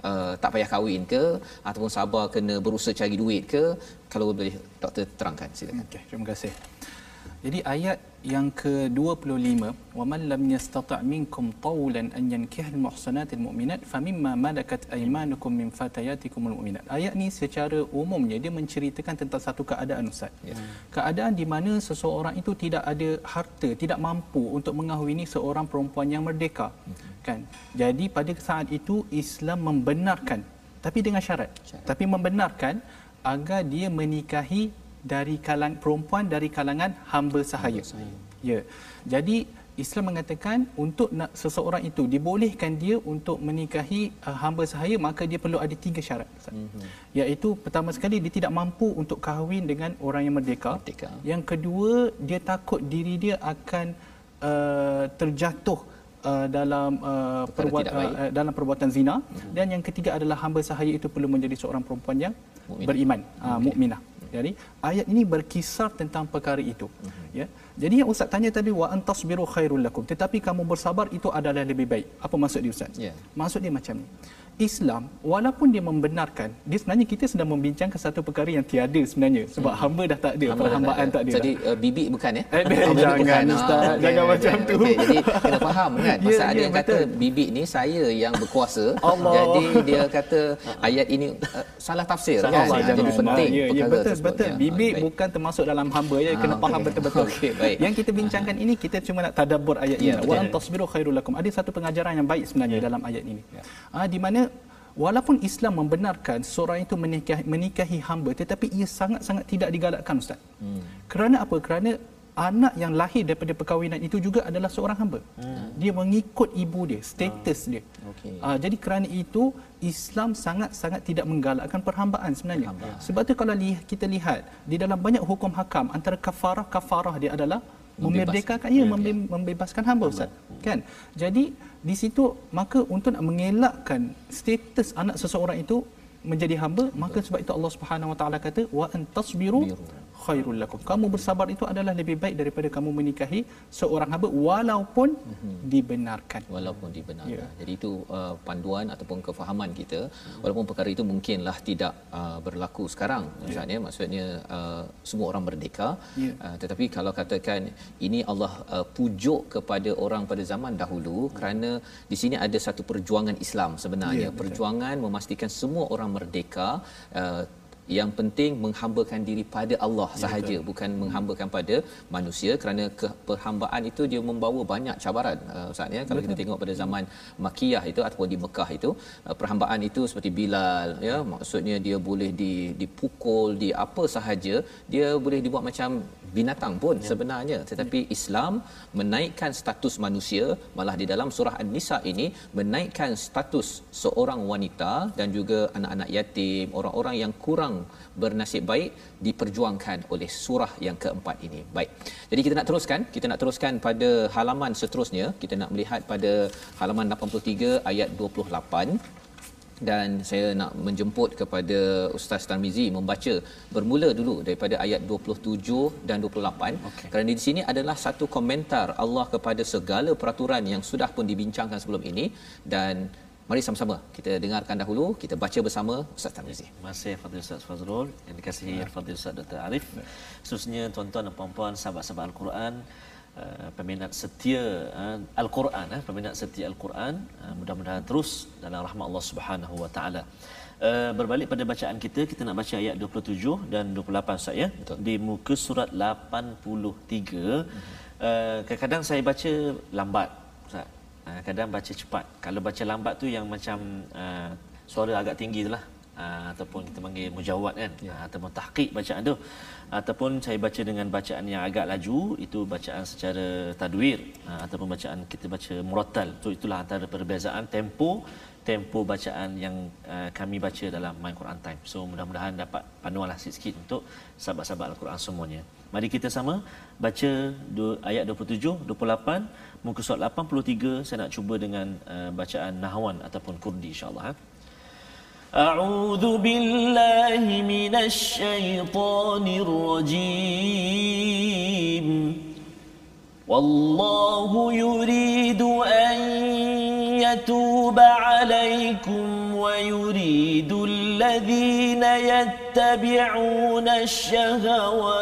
S3: uh, tak payah kahwin ke ataupun sabar kena berusaha cari duit ke kalau boleh doktor terangkan silakan.
S4: Okey terima kasih jadi ayat yang ke-25 wa man lam yastata' minkum tawlan an yankihal muhsanatil mu'minat famimma malakat aymanukum min fatayatikumul mu'minat. Ayat ni secara umumnya dia menceritakan tentang satu keadaan ustaz. Ya. keadaan di mana seseorang itu tidak ada harta tidak mampu untuk mengahwini seorang perempuan yang merdeka. Hmm kan? Jadi pada saat itu Islam membenarkan tapi dengan syarat, syarat. tapi membenarkan agar dia menikahi dari kalangan perempuan dari kalangan hamba sahaya. Ya. Jadi Islam mengatakan untuk nak seseorang itu dibolehkan dia untuk menikahi uh, hamba sahaya maka dia perlu ada tiga syarat. Mm-hmm. Iaitu pertama sekali dia tidak mampu untuk kahwin dengan orang yang merdeka. merdeka. Yang kedua dia takut diri dia akan uh, terjatuh uh, dalam uh, perbuat, uh, dalam perbuatan zina hmm. dan yang ketiga adalah hamba sahaya itu perlu menjadi seorang perempuan yang Mu'min. beriman uh, okay. mukminah jadi ayat ini berkisar tentang perkara itu. Hmm. ya. Jadi yang ustaz tanya tadi wa antasbiru khairul lakum. Tetapi kamu bersabar itu adalah lebih baik. Apa maksud dia ustaz? Yeah. maksud dia macam ni Islam walaupun dia membenarkan dia sebenarnya kita sedang membincangkan satu perkara yang tiada sebenarnya sebab hmm. hamba dah tak ada hamba perhambaan tak ada
S3: jadi uh, bibik bukan ya
S4: eh, [laughs] jangan bukan. ustaz ah, okay. jangan macam tu
S3: okay. jadi kena faham kan [laughs] pasal yeah, ada yeah, yang betul. kata bibik ni saya yang berkuasa Allah. jadi dia kata ayat ini uh, salah tafsir salah kan Allah, jadi penting
S4: ya, ya, betul tersebut. betul ya. bibik baik. bukan termasuk dalam hamba ya kena okay. faham betul-betul [laughs] okay, baik. yang kita bincangkan ini kita cuma nak tadabbur ayat ini ya, wa antasbiru khairul lakum ada satu pengajaran yang baik sebenarnya ya. dalam ayat ini ya. ah di mana walaupun Islam membenarkan seorang itu menikahi, menikahi hamba tetapi ia sangat-sangat tidak digalakkan ustaz. Hmm. Kerana apa? Kerana anak yang lahir daripada perkahwinan itu juga adalah seorang hamba. Hmm. Dia mengikut ibu dia, status hmm. dia. Okay. Uh, jadi kerana itu Islam sangat-sangat tidak menggalakkan perhambaan sebenarnya. Perhambaan. Sebab tu kalau li- kita lihat di dalam banyak hukum hakam antara kafarah kafarah dia adalah memerdekakan ya, membebaskan hamba ustaz. Kan? Jadi di situ maka untuk nak mengelakkan status anak seseorang itu menjadi hamba maka sebab itu Allah Subhanahu Wa Taala kata wa antasbiru khairul lakum. Kamu bersabar itu adalah lebih baik daripada kamu menikahi seorang hamba walaupun mm-hmm. dibenarkan.
S3: Walaupun dibenarkan. Yeah. Jadi itu uh, panduan ataupun kefahaman kita walaupun perkara itu mungkinlah tidak uh, berlaku sekarang. Ya. Misalnya yeah. maksudnya uh, semua orang merdeka. Yeah. Uh, tetapi kalau katakan ini Allah uh, pujuk kepada orang pada zaman dahulu yeah. kerana di sini ada satu perjuangan Islam sebenarnya. Yeah, perjuangan memastikan semua orang merdeka uh, yang penting menghambakan diri pada Allah ya, sahaja betul. bukan menghambakan pada manusia kerana perhambaan itu dia membawa banyak cabaran uh, ustaz ya kalau betul. kita tengok pada zaman Makkiyah itu ataupun di Mekah itu uh, perhambaan itu seperti Bilal ya maksudnya dia boleh di dipukul di apa sahaja dia boleh dibuat macam binatang pun ya. sebenarnya. Tetapi ya. Islam menaikkan status manusia malah di dalam surah An-Nisa ini menaikkan status seorang wanita dan juga anak-anak yatim orang-orang yang kurang bernasib baik diperjuangkan oleh surah yang keempat ini. Baik. Jadi kita nak teruskan kita nak teruskan pada halaman seterusnya. Kita nak melihat pada halaman 83 ayat 28 dan saya nak menjemput kepada Ustaz Tarmizi membaca bermula dulu daripada ayat 27 dan 28 okay. kerana di sini adalah satu komentar Allah kepada segala peraturan yang sudah pun dibincangkan sebelum ini dan Mari sama-sama kita dengarkan dahulu, kita baca bersama Ustaz Tarmizi.
S2: Terima kasih Fadil Ustaz Fazrul yang dikasihi ya. Fadil Ustaz Dr. Arif. Ya. Khususnya tuan-tuan dan puan-puan sahabat-sahabat Al-Quran, uh, peminat setia uh, Al-Quran, uh, peminat setia Al-Quran, uh, mudah-mudahan terus dalam rahmat Allah Subhanahu Wa Taala. Uh, berbalik pada bacaan kita, kita nak baca ayat 27 dan 28 Ustaz ya. Betul. Di muka surat 83. Hmm. Uh, kadang-kadang saya baca lambat Ustaz. Uh, kadang baca cepat. Kalau baca lambat tu yang macam uh, suara agak tinggi tu lah. Uh, ataupun kita panggil mujawad kan. Ya. Uh, ataupun tahqiq bacaan tu. Ataupun saya baca dengan bacaan yang agak laju. Itu bacaan secara tadwir. Uh, ataupun bacaan kita baca murattal. So, itulah antara perbezaan tempo tempo bacaan yang uh, kami baca dalam My Quran Time. So mudah-mudahan dapat panduanlah sikit-sikit untuk sahabat-sahabat Al-Quran semuanya. Mari kita sama baca ayat 27, 28, muka surat 83. Saya nak cuba dengan uh, bacaan Nahwan ataupun Kurdi insyaAllah. Ha? أعوذ بالله من الشيطان الرجيم. والله يريد أن يتوب عليكم ويريد الذين يتبعون الشهوات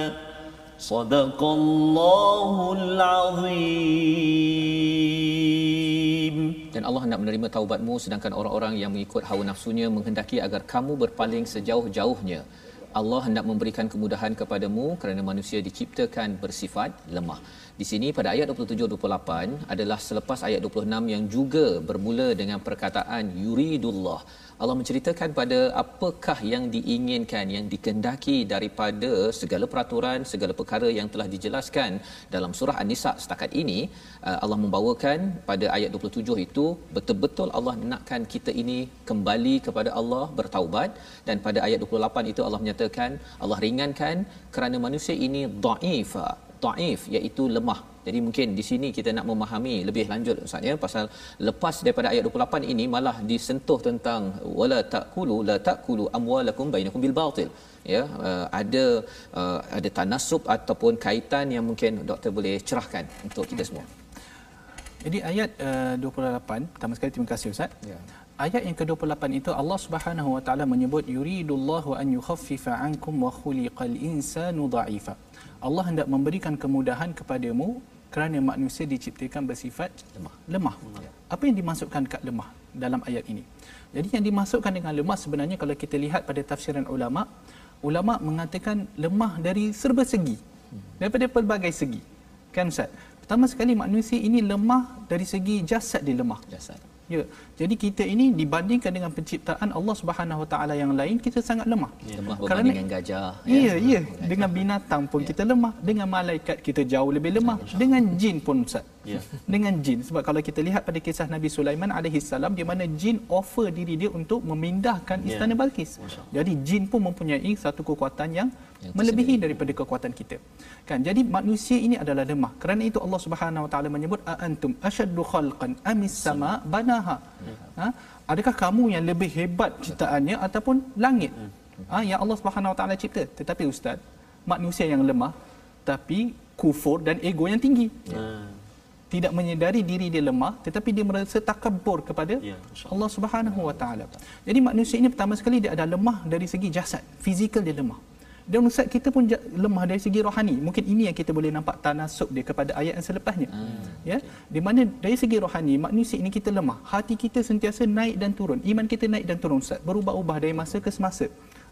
S2: صدق الله العظيم
S3: dan Allah hendak menerima taubatmu sedangkan orang-orang yang mengikut hawa nafsunya menghendaki agar kamu berpaling sejauh-jauhnya Allah hendak memberikan kemudahan kepadamu kerana manusia diciptakan bersifat lemah. Di sini pada ayat 27-28 adalah selepas ayat 26 yang juga bermula dengan perkataan yuridullah. Allah menceritakan pada apakah yang diinginkan yang dikendaki daripada segala peraturan segala perkara yang telah dijelaskan dalam surah An-Nisa setakat ini uh, Allah membawakan pada ayat 27 itu betul-betul Allah nakkan kita ini kembali kepada Allah bertaubat. Dan pada ayat 28 itu Allah menyatakan Allah ringankan kerana manusia ini dhaifa dhaif iaitu lemah jadi mungkin di sini kita nak memahami lebih lanjut Ustaz ya pasal lepas daripada ayat 28 ini malah disentuh tentang wala taqulu la taqulu amwalakum bainakum bil batil ya uh, ada uh, ada tanasub ataupun kaitan yang mungkin doktor boleh cerahkan untuk kita semua.
S4: Jadi ayat uh, 28 pertama sekali terima kasih Ustaz. Ya. Ayat yang ke-28 itu Allah Subhanahu wa taala menyebut yuridullahu an yukhaffifa ankum wa khuliqal insanu dha'ifa. Allah hendak memberikan kemudahan kepadamu kerana manusia diciptakan bersifat lemah. lemah. Ya. Apa yang dimasukkan kat lemah dalam ayat ini? Jadi yang dimasukkan dengan lemah sebenarnya kalau kita lihat pada tafsiran ulama, ulama mengatakan lemah dari serba segi. Daripada pelbagai segi. Kan Ustaz? Pertama sekali manusia ini lemah dari segi jasad dia lemah. Jasad. Ya. Jadi kita ini dibandingkan dengan penciptaan Allah Subhanahu Wa Taala yang lain kita sangat lemah.
S3: Ya, lemah Kerana dengan gajah.
S4: Ya, ya. ya. Dengan binatang pun ya. kita lemah, dengan malaikat kita jauh lebih lemah, dengan jin pun Ustaz. Ya. Dengan jin sebab kalau kita lihat pada kisah Nabi Sulaiman alaihi salam di mana jin offer diri dia untuk memindahkan ya. istana ya. Balkis. Jadi jin pun mempunyai satu kekuatan yang melebihi daripada kekuatan kita. Kan? Jadi manusia ini adalah lemah. Kerana itu Allah Subhanahu Wa Taala menyebut antum asyaddu khalqan amis sama banaha. Ha? Adakah kamu yang lebih hebat ciptaannya ataupun langit? Ha? Yang Allah Subhanahu Wa Taala cipta. Tetapi ustaz, manusia yang lemah tapi kufur dan ego yang tinggi. Ya. Tidak menyedari diri dia lemah tetapi dia merasa takabur kepada ya, Allah Subhanahu Wa Taala. Jadi manusia ini pertama sekali dia ada lemah dari segi jasad, fizikal dia lemah dan Ustaz kita pun lemah dari segi rohani. Mungkin ini yang kita boleh nampak tanasub dia kepada ayat yang selepasnya. Hmm. Ya. Di mana dari segi rohani manusia ini kita lemah. Hati kita sentiasa naik dan turun. Iman kita naik dan turun Ustaz. Berubah-ubah dari masa ke semasa.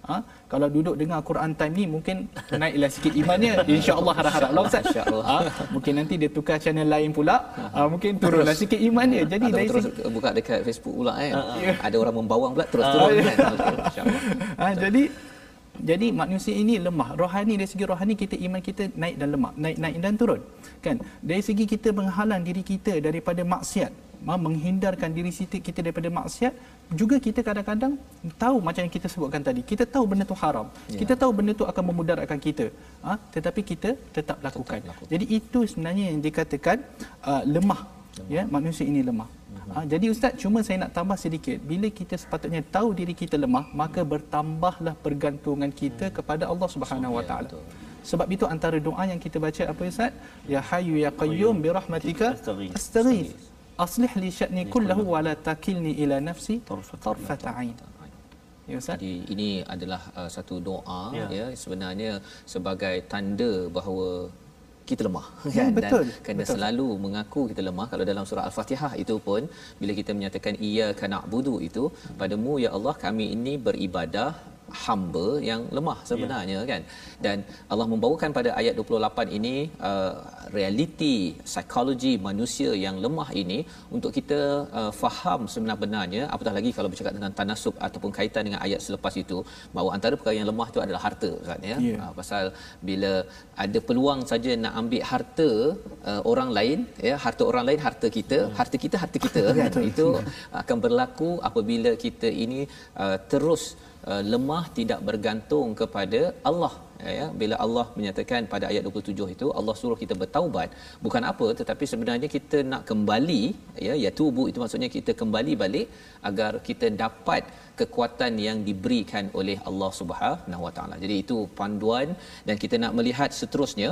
S4: Ha? Kalau duduk dengar Quran time ni mungkin naiklah sikit imannya. [laughs] Insya-Allah harap-harap lah Ustaz. Insya-Allah. Ha? Mungkin nanti dia tukar channel lain pula. Ha? Mungkin turunlah sikit imannya. Jadi
S3: Atau dari terus segi... buka dekat Facebook pula kan. Uh, Ada orang membawang pula terus turun uh, kan.
S4: Insya-Allah. Ha, jadi jadi manusia ini lemah. Rohani dari segi rohani kita iman kita naik dan lemah, naik naik dan turun. Kan? Dari segi kita menghalang diri kita daripada maksiat, menghindarkan diri kita daripada maksiat juga kita kadang-kadang tahu macam yang kita sebutkan tadi kita tahu benda tu haram ya. kita tahu benda tu akan memudaratkan kita ha? tetapi kita tetap lakukan. tetap lakukan jadi itu sebenarnya yang dikatakan uh, lemah, lemah ya manusia ini lemah Ha, jadi ustaz cuma saya nak tambah sedikit bila kita sepatutnya tahu diri kita lemah maka bertambahlah pergantungan kita hmm. kepada Allah Subhanahu Wa Taala. Sebab itu antara doa yang kita baca apa ustaz? Ya hayyu ya qayyum bi rahmatika astaghith. Aslih li sya'ni kullahu wa la takilni ila nafsi tarfat ain.
S3: Ya Ustaz. Jadi ini adalah uh, satu doa ya. ya sebenarnya sebagai tanda bahawa kita lemah.
S4: Ya, kan? Betul,
S3: dan kena betul. selalu mengaku kita lemah kalau dalam surah al-Fatihah itu pun bila kita menyatakan iya kana budu itu padamu ya Allah kami ini beribadah hamba yang lemah sebenarnya ya. kan dan Allah membawakan pada ayat 28 ini uh, realiti psikologi manusia yang lemah ini untuk kita uh, faham sebenarnya apatah lagi kalau bercakap tentang tanasub ataupun kaitan dengan ayat selepas itu bahawa antara perkara yang lemah itu adalah harta kan ya yeah. uh, pasal bila ada peluang saja nak ambil harta uh, orang lain ya harta orang lain harta kita hmm. harta kita harta kita kan [laughs] itu akan berlaku apabila kita ini uh, terus Uh, lemah tidak bergantung kepada Allah. Ya bila Allah menyatakan pada ayat 27 itu Allah suruh kita bertaubat. Bukan apa tetapi sebenarnya kita nak kembali ya ya tubu itu maksudnya kita kembali balik agar kita dapat kekuatan yang diberikan oleh Allah Subhanahu Wa Taala. Jadi itu panduan dan kita nak melihat seterusnya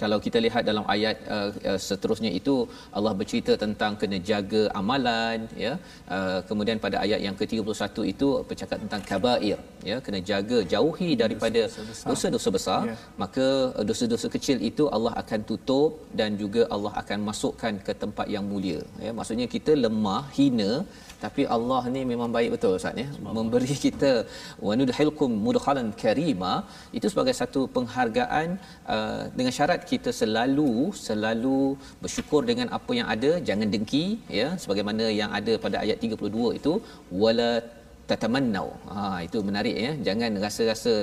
S3: kalau kita lihat dalam ayat uh, uh, seterusnya itu Allah bercerita tentang kena jaga amalan ya. Uh, kemudian pada ayat yang ke-31 itu bercakap tentang kabair ya. Kena jaga jauhi daripada dosa-dosa besar. Yeah. maka uh, dosa-dosa kecil itu Allah akan tutup dan juga Allah akan masukkan ke tempat yang mulia ya. Maksudnya kita lemah hina tapi Allah ni memang baik betul Ustaz ya. Memberi kita wanudhilkum mudkhalan karima. Itu sebagai satu penghargaan uh, dengan syarat kita selalu selalu bersyukur dengan apa yang ada. Jangan dengki ya sebagaimana yang ada pada ayat 32 itu wala tatamannau. Ha itu menarik ya. Jangan rasa-rasa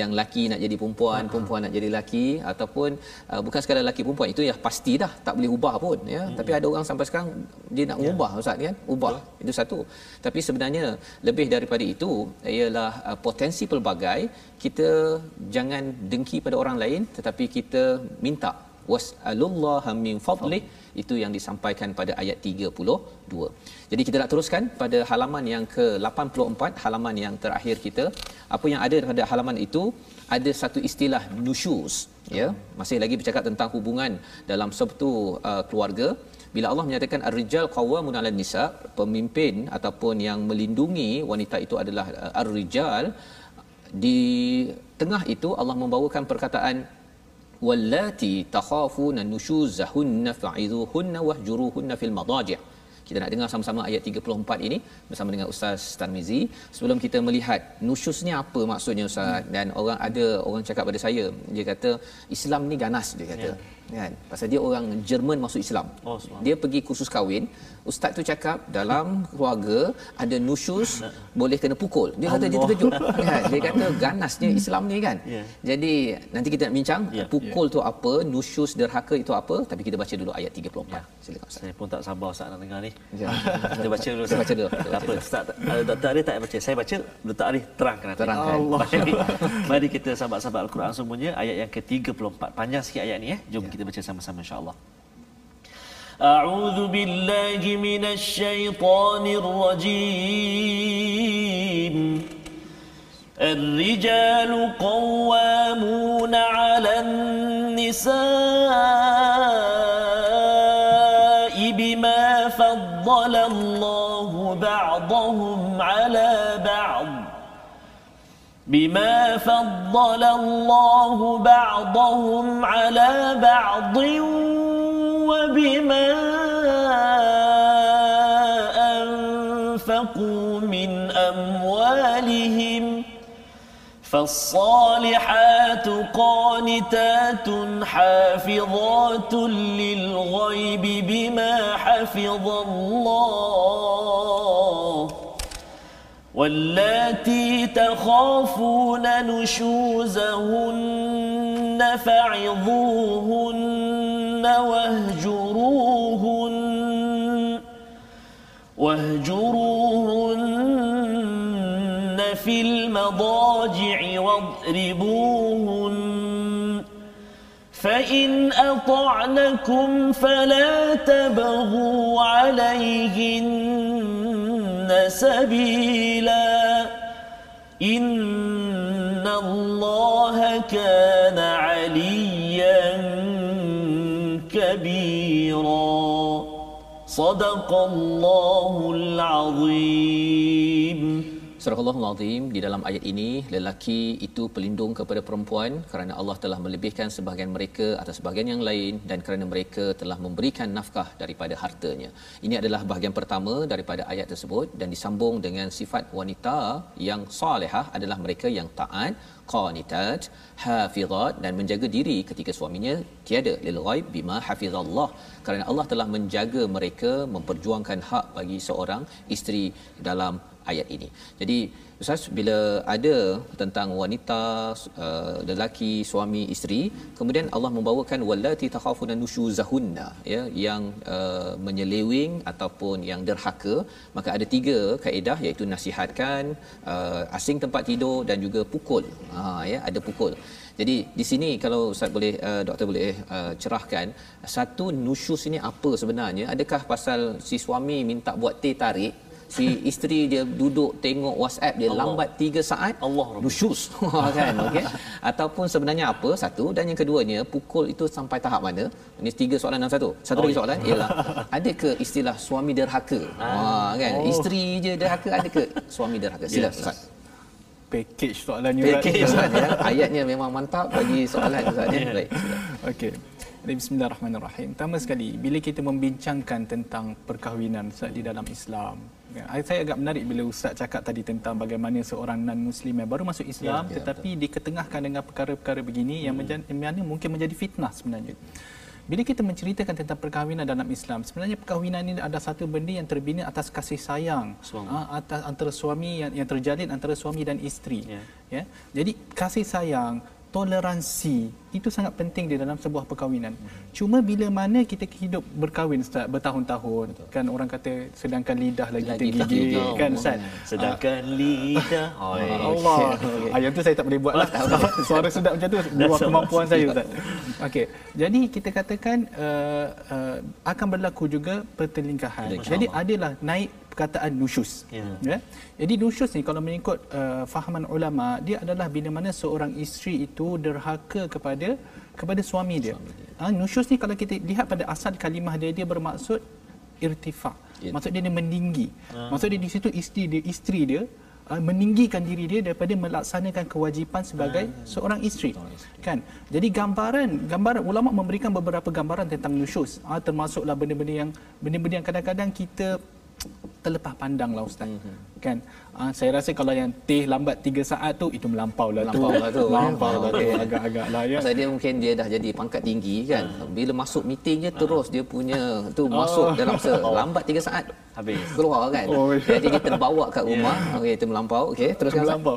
S3: yang laki nak jadi perempuan, ha. perempuan nak jadi laki ataupun uh, bukan sekadar laki perempuan itu ya pasti dah tak boleh ubah pun ya. Hmm. Tapi ada orang sampai sekarang dia nak ya. ubah ustaz kan? Ubah. Ya. Itu satu. Tapi sebenarnya lebih daripada itu ialah uh, potensi pelbagai kita jangan dengki pada orang lain tetapi kita minta was'alullaha min fadlih itu yang disampaikan pada ayat 32. Jadi kita nak teruskan pada halaman yang ke-84, halaman yang terakhir kita. Apa yang ada pada halaman itu ada satu istilah nusyuz, ya. Masih lagi bercakap tentang hubungan dalam satu uh, keluarga. Bila Allah menyatakan ar-rijal qawwamun 'alan nisa, pemimpin ataupun yang melindungi wanita itu adalah uh, ar-rijal di tengah itu Allah membawakan perkataan wallati takhafuna nushuzahunna fa'idhuhunna wahjuruhunna fil madaji' kita nak dengar sama-sama ayat 34 ini bersama dengan Ustaz Tarmizi. Sebelum kita melihat nusyuz ni apa maksudnya Ustaz? Hmm. dan orang ada orang cakap pada saya dia kata Islam ni ganas dia kata. Yeah kan? Pasal dia orang Jerman masuk Islam. Oh, dia pergi kursus kahwin. Ustaz tu cakap dalam keluarga ada nusyus [laughs] boleh kena pukul. Dia kata Allah. dia terkejut. Kan? Dia kata ganasnya Islam ni kan? Yeah. jadi nanti kita nak bincang yeah. pukul yeah. tu apa nusyus derhaka itu apa tapi kita baca dulu ayat 34 yeah. silakan
S2: ustaz. Saya pun tak sabar ustaz nak dengar ni. Yeah. [laughs] kita baca dulu
S3: kita baca dulu.
S2: Tak apa ustaz uh, doktor Arif tak baca. Saya baca doktor Arif terangkan
S3: terangkan. Allah. [laughs]
S2: mari, mari kita sahabat-sahabat al-Quran semuanya. Ayat yang ke-34 panjang sikit ayat ni eh. Jom yeah. Kita baca sama-sama insya-Allah. أعوذ بالله من الشيطان الرجيم الرجال قوامون على النساء بما فضل الله بعضهم على بعض بما فضل الله بعضهم على بعض وبما أنفقوا من أموالهم فالصالحات قانتات حافظات للغيب بما حفظ الله واللاتي تخافون نشوزهن فعظوهن واهجروهن
S1: واهجروهن في المضاجع واضربوهن فإن أطعنكم فلا تبغوا عليهن سبيلا إن الله كان عليا كبيرا صدق الله العظيم
S3: Surah Allahul Azim di dalam ayat ini lelaki itu pelindung kepada perempuan kerana Allah telah melebihkan sebahagian mereka atas sebahagian yang lain dan kerana mereka telah memberikan nafkah daripada hartanya. Ini adalah bahagian pertama daripada ayat tersebut dan disambung dengan sifat wanita yang salihah adalah mereka yang taat, qanitat, hafizat dan menjaga diri ketika suaminya tiada lil ghaib bima hafizallah kerana Allah telah menjaga mereka memperjuangkan hak bagi seorang isteri dalam ayat ini. Jadi Ustaz bila ada tentang wanita uh, lelaki suami isteri kemudian Allah membawakan wallati takhafuna nushuzahunna ya yang uh, menyeleweng ataupun yang derhaka maka ada tiga kaedah iaitu nasihatkan uh, asing tempat tidur dan juga pukul. Ha ya ada pukul. Jadi di sini kalau ustaz boleh uh, doktor boleh uh, cerahkan satu nusyus ini apa sebenarnya? Adakah pasal si suami minta buat teh tarik si isteri dia duduk tengok WhatsApp dia Allah. lambat 3 saat
S1: Allah
S3: nusyus. [laughs] Kan [laughs] okey? Ataupun sebenarnya apa? Satu dan yang keduanya pukul itu sampai tahap mana? Ini tiga soalan dalam satu. Satu oh, lagi soalan ialah [laughs] ada ke istilah suami derhaka? Ah. ha kan? Oh. isteri je derhaka ada ke suami derhaka? Sila yes. ustaz.
S4: Package soalannya
S3: package soalannya ayatnya memang mantap bagi soalan ustaz ya. Baik
S4: okey Bismillahirrahmanirrahim. Pertama sekali, bila kita membincangkan tentang perkahwinan Ustaz di dalam Islam, Ya, saya agak menarik bila Ustaz cakap tadi tentang bagaimana seorang non-Muslim yang baru masuk Islam ya, ya, tetapi betul. diketengahkan dengan perkara-perkara begini hmm. yang yang mungkin menjadi fitnah sebenarnya. Bila kita menceritakan tentang perkahwinan dalam Islam, sebenarnya perkahwinan ini ada satu benda yang terbina atas kasih sayang ha, atas antara suami yang, yang terjalin antara suami dan isteri. Ya. Ya. Jadi kasih sayang, toleransi itu sangat penting di dalam sebuah perkahwinan. Cuma bila mana kita hidup berkahwin Ustaz bertahun-tahun Betul. kan orang kata sedangkan lidah lagi, lagi tergigit kan Ustaz.
S1: Sedangkan uh. lidah
S4: oh, [laughs] Allah. Okay. Ayat tu saya tak boleh buatlah. [laughs] Suara sedap macam tu luar kemampuan saya Ustaz. Okey. Jadi kita katakan uh, uh, akan berlaku juga pertelingkahan. Jadi adalah naik perkataan nusyus. Ya. ya. Jadi nusyus ni kalau mengikut uh, fahaman ulama dia adalah bila mana seorang isteri itu derhaka kepada kepada suami dia. Suami dia. Ha, nusyus ni kalau kita lihat pada asal kalimah dia dia bermaksud irtifa. Maksud dia, dia meninggi. Ha. Maksud dia di situ isteri dia isteri dia uh, meninggikan diri dia daripada melaksanakan kewajipan sebagai ha. seorang isteri. Kan? Jadi gambaran gambaran ulama memberikan beberapa gambaran tentang nusyus. Termasuklah benda-benda yang benda-benda yang kadang-kadang kita terlepas pandang lah Ustaz. Mm-hmm. Kan? Uh, saya rasa kalau yang teh lambat 3 saat tu, itu melampau lah
S3: tu. Lah tu.
S4: Melampau lah tu. Agak-agak lah ya.
S3: Pasal dia mungkin dia dah jadi pangkat tinggi kan. Uh. Bila masuk meeting je terus dia punya tu uh. masuk dalam se oh. [laughs] lambat 3 saat. Habis. Keluar kan. Oh, yeah. Jadi dia terbawa kat rumah. Yeah. Okey, itu melampau. Okey, teruskan.
S4: Melampau.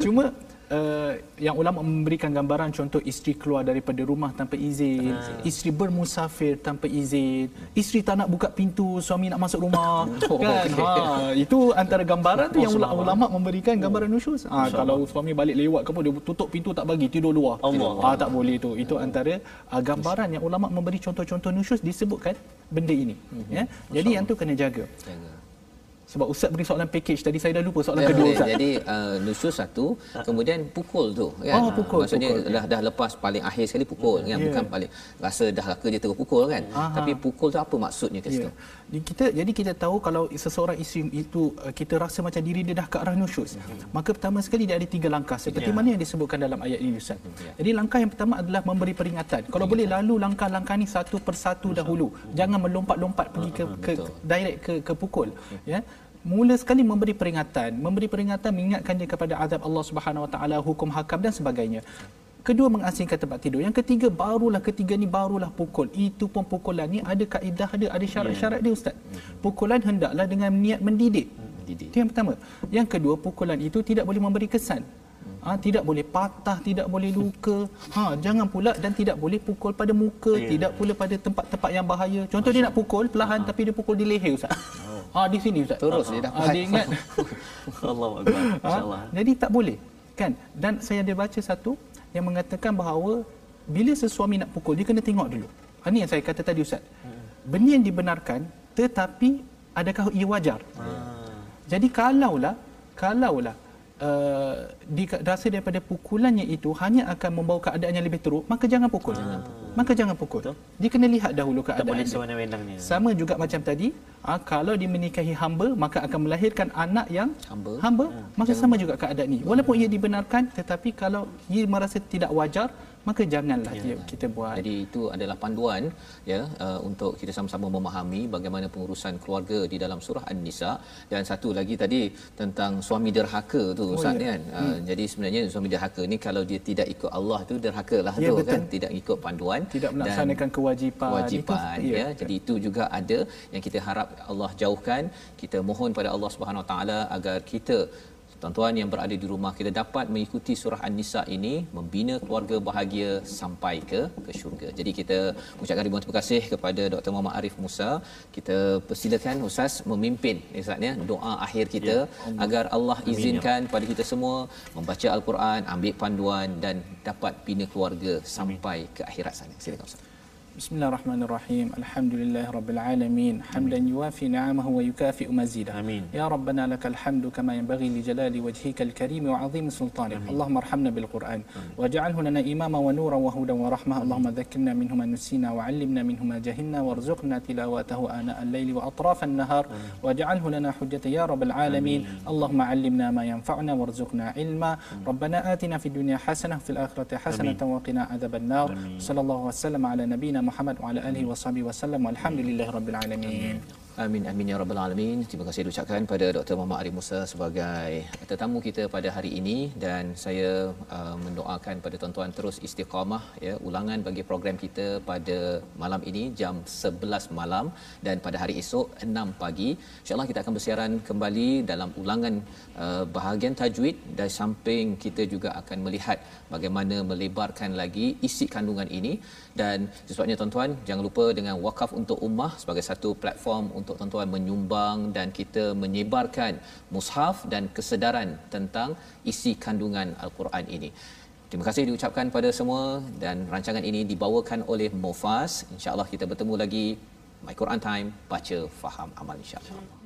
S4: Cuma uh, yang ulama memberikan gambaran contoh isteri keluar daripada rumah tanpa izin, uh. isteri bermusafir tanpa izin, isteri tak nak buka pintu, suami nak masuk rumah, [laughs] oh, kan? Okay. Ha, itu antara gambaran tu yang ulama, ulama memberikan gambaran nusyus. Ha, kalau suami balik lewat kamu dia tutup pintu tak bagi tidur luar. Allah. Ha, tak boleh tu. Itu antara uh, gambaran yang ulama memberi contoh-contoh nusyus disebutkan benda ini. Mm-hmm. Ya. Jadi yang tu kena jaga. jaga sebab ustaz beri soalan package tadi saya dah lupa soalan ya, kedua ustaz.
S3: Jadi uh, nusus satu kemudian pukul tu kan. Oh, pukul, Maksudnya pukul, dah ya. dah lepas paling akhir sekali pukul kan yeah. bukan paling rasa dah laka dia terus pukul kan. Aha. Tapi pukul tu apa maksudnya kat situ? Yeah
S4: kita jadi kita tahu kalau seseorang isteri itu uh, kita rasa macam diri dia dah ke arah nusyus hmm. maka pertama sekali dia ada tiga langkah seperti yeah. mana yang disebutkan dalam ayat ini Ustaz yeah. jadi langkah yang pertama adalah memberi peringatan kalau boleh lalu langkah-langkah ni satu persatu dahulu jangan melompat-lompat pergi ke, ke, ke direct ke ke pukul ya mula sekali memberi peringatan memberi peringatan mengingatkan dia kepada azab Allah Subhanahu Wa Taala hukum hakam dan sebagainya Kedua mengasingkan tempat tidur. Yang ketiga barulah ketiga ni barulah pukul. Itu pun pukulan ni ada kaedah dia, ada syarat-syarat dia ustaz. Pukulan hendaklah dengan niat mendidik. Itu yang pertama. Yang kedua pukulan itu tidak boleh memberi kesan. Ha, tidak boleh patah, tidak boleh luka. Ha, jangan pula dan tidak boleh pukul pada muka, yeah. tidak pula pada tempat-tempat yang bahaya. Contoh dia nak pukul perlahan uh tapi dia pukul di leher ustaz. Ha, di sini ustaz.
S3: Terus
S4: ha,
S3: dia dapat. Ha,
S4: dia ingat. [laughs]
S1: Allahuakbar.
S4: Ha, jadi tak boleh. Kan? Dan saya ada baca satu yang mengatakan bahawa bila sesuami nak pukul dia kena tengok dulu. Ha, ini yang saya kata tadi ustaz. Benda yang dibenarkan tetapi adakah ia wajar? Ah. Jadi kalaulah kalaulah uh, dirasa daripada pukulannya itu hanya akan membawa keadaan yang lebih teruk maka jangan pukul. Ah. maka jangan pukul. Betul. dia kena lihat dahulu keadaan tak boleh sewenang-wenangnya. Sama juga macam tadi uh, kalau dia menikahi hamba maka akan melahirkan anak yang hamba, hamba. Hmm. maka sama juga keadaan ini. Walaupun ia dibenarkan tetapi kalau ia merasa tidak wajar maka janganlah ya. kita buat.
S3: Jadi itu adalah panduan ya uh, untuk kita sama-sama memahami bagaimana pengurusan keluarga di dalam surah An-Nisa dan satu lagi tadi tentang suami derhaka tu oh, Ustaz ya. kan. Uh, hmm. jadi sebenarnya suami derhaka ni kalau dia tidak ikut Allah tu derhakalah ya, tu betul. kan tidak ikut panduan
S4: tidak melaksanakan dan kewajipan
S3: kewajipan itu, ya. ya. Jadi itu juga ada yang kita harap Allah jauhkan. Kita mohon pada Allah Subhanahu Wa Taala agar kita tuan-tuan yang berada di rumah kita dapat mengikuti surah An-Nisa ini membina keluarga bahagia sampai ke ke syurga. Jadi kita ucapkan ribuan terima kasih kepada Dr. Muhammad Arif Musa. Kita persilakan Ustaz memimpin Ustaznya doa akhir kita ya, Allah. agar Allah Amin, izinkan ya. pada kita semua membaca Al-Quran, ambil panduan dan dapat bina keluarga sampai Amin. ke akhirat sana. Silakan Ustaz.
S4: بسم الله الرحمن الرحيم الحمد لله رب العالمين حمدا يوافي نعمه ويكافئ مزيده
S1: آمين.
S4: يا ربنا لك الحمد كما ينبغي لجلال وجهك الكريم وعظيم سلطانك آمين. اللهم ارحمنا بالقرآن آمين. واجعله لنا إماما ونورا وهدى ورحمة آمين. اللهم ذكرنا منه ما نسينا وعلمنا منه ما جهلنا وارزقنا تلاوته آناء الليل وأطراف النهار آمين. واجعله لنا حجة يا رب العالمين آمين. اللهم علمنا ما ينفعنا وارزقنا علما آمين. ربنا آتنا في الدنيا حسنة في الآخرة حسنة. وقنا عذاب النار آمين. صلى الله وسلم على نبينا Muhammad wa ala alihi washabihi wasallam walhamdulillahirabbil alamin.
S3: Amin amin ya rabbal alamin. Terima kasih diucapkan pada Dr. Muhammad Arif Musa sebagai tetamu kita pada hari ini dan saya uh, mendoakan pada tuan-tuan terus istiqamah ya ulangan bagi program kita pada malam ini jam 11 malam dan pada hari esok 6 pagi. Insya-Allah kita akan bersiaran kembali dalam ulangan uh, bahagian tajwid dan samping kita juga akan melihat bagaimana melebarkan lagi isi kandungan ini dan sebabnya tuan-tuan jangan lupa dengan wakaf untuk ummah sebagai satu platform untuk tuan-tuan menyumbang dan kita menyebarkan mushaf dan kesedaran tentang isi kandungan al-Quran ini. Terima kasih diucapkan pada semua dan rancangan ini dibawakan oleh Mufas. Insya-Allah kita bertemu lagi My Quran Time baca faham amal insya-Allah.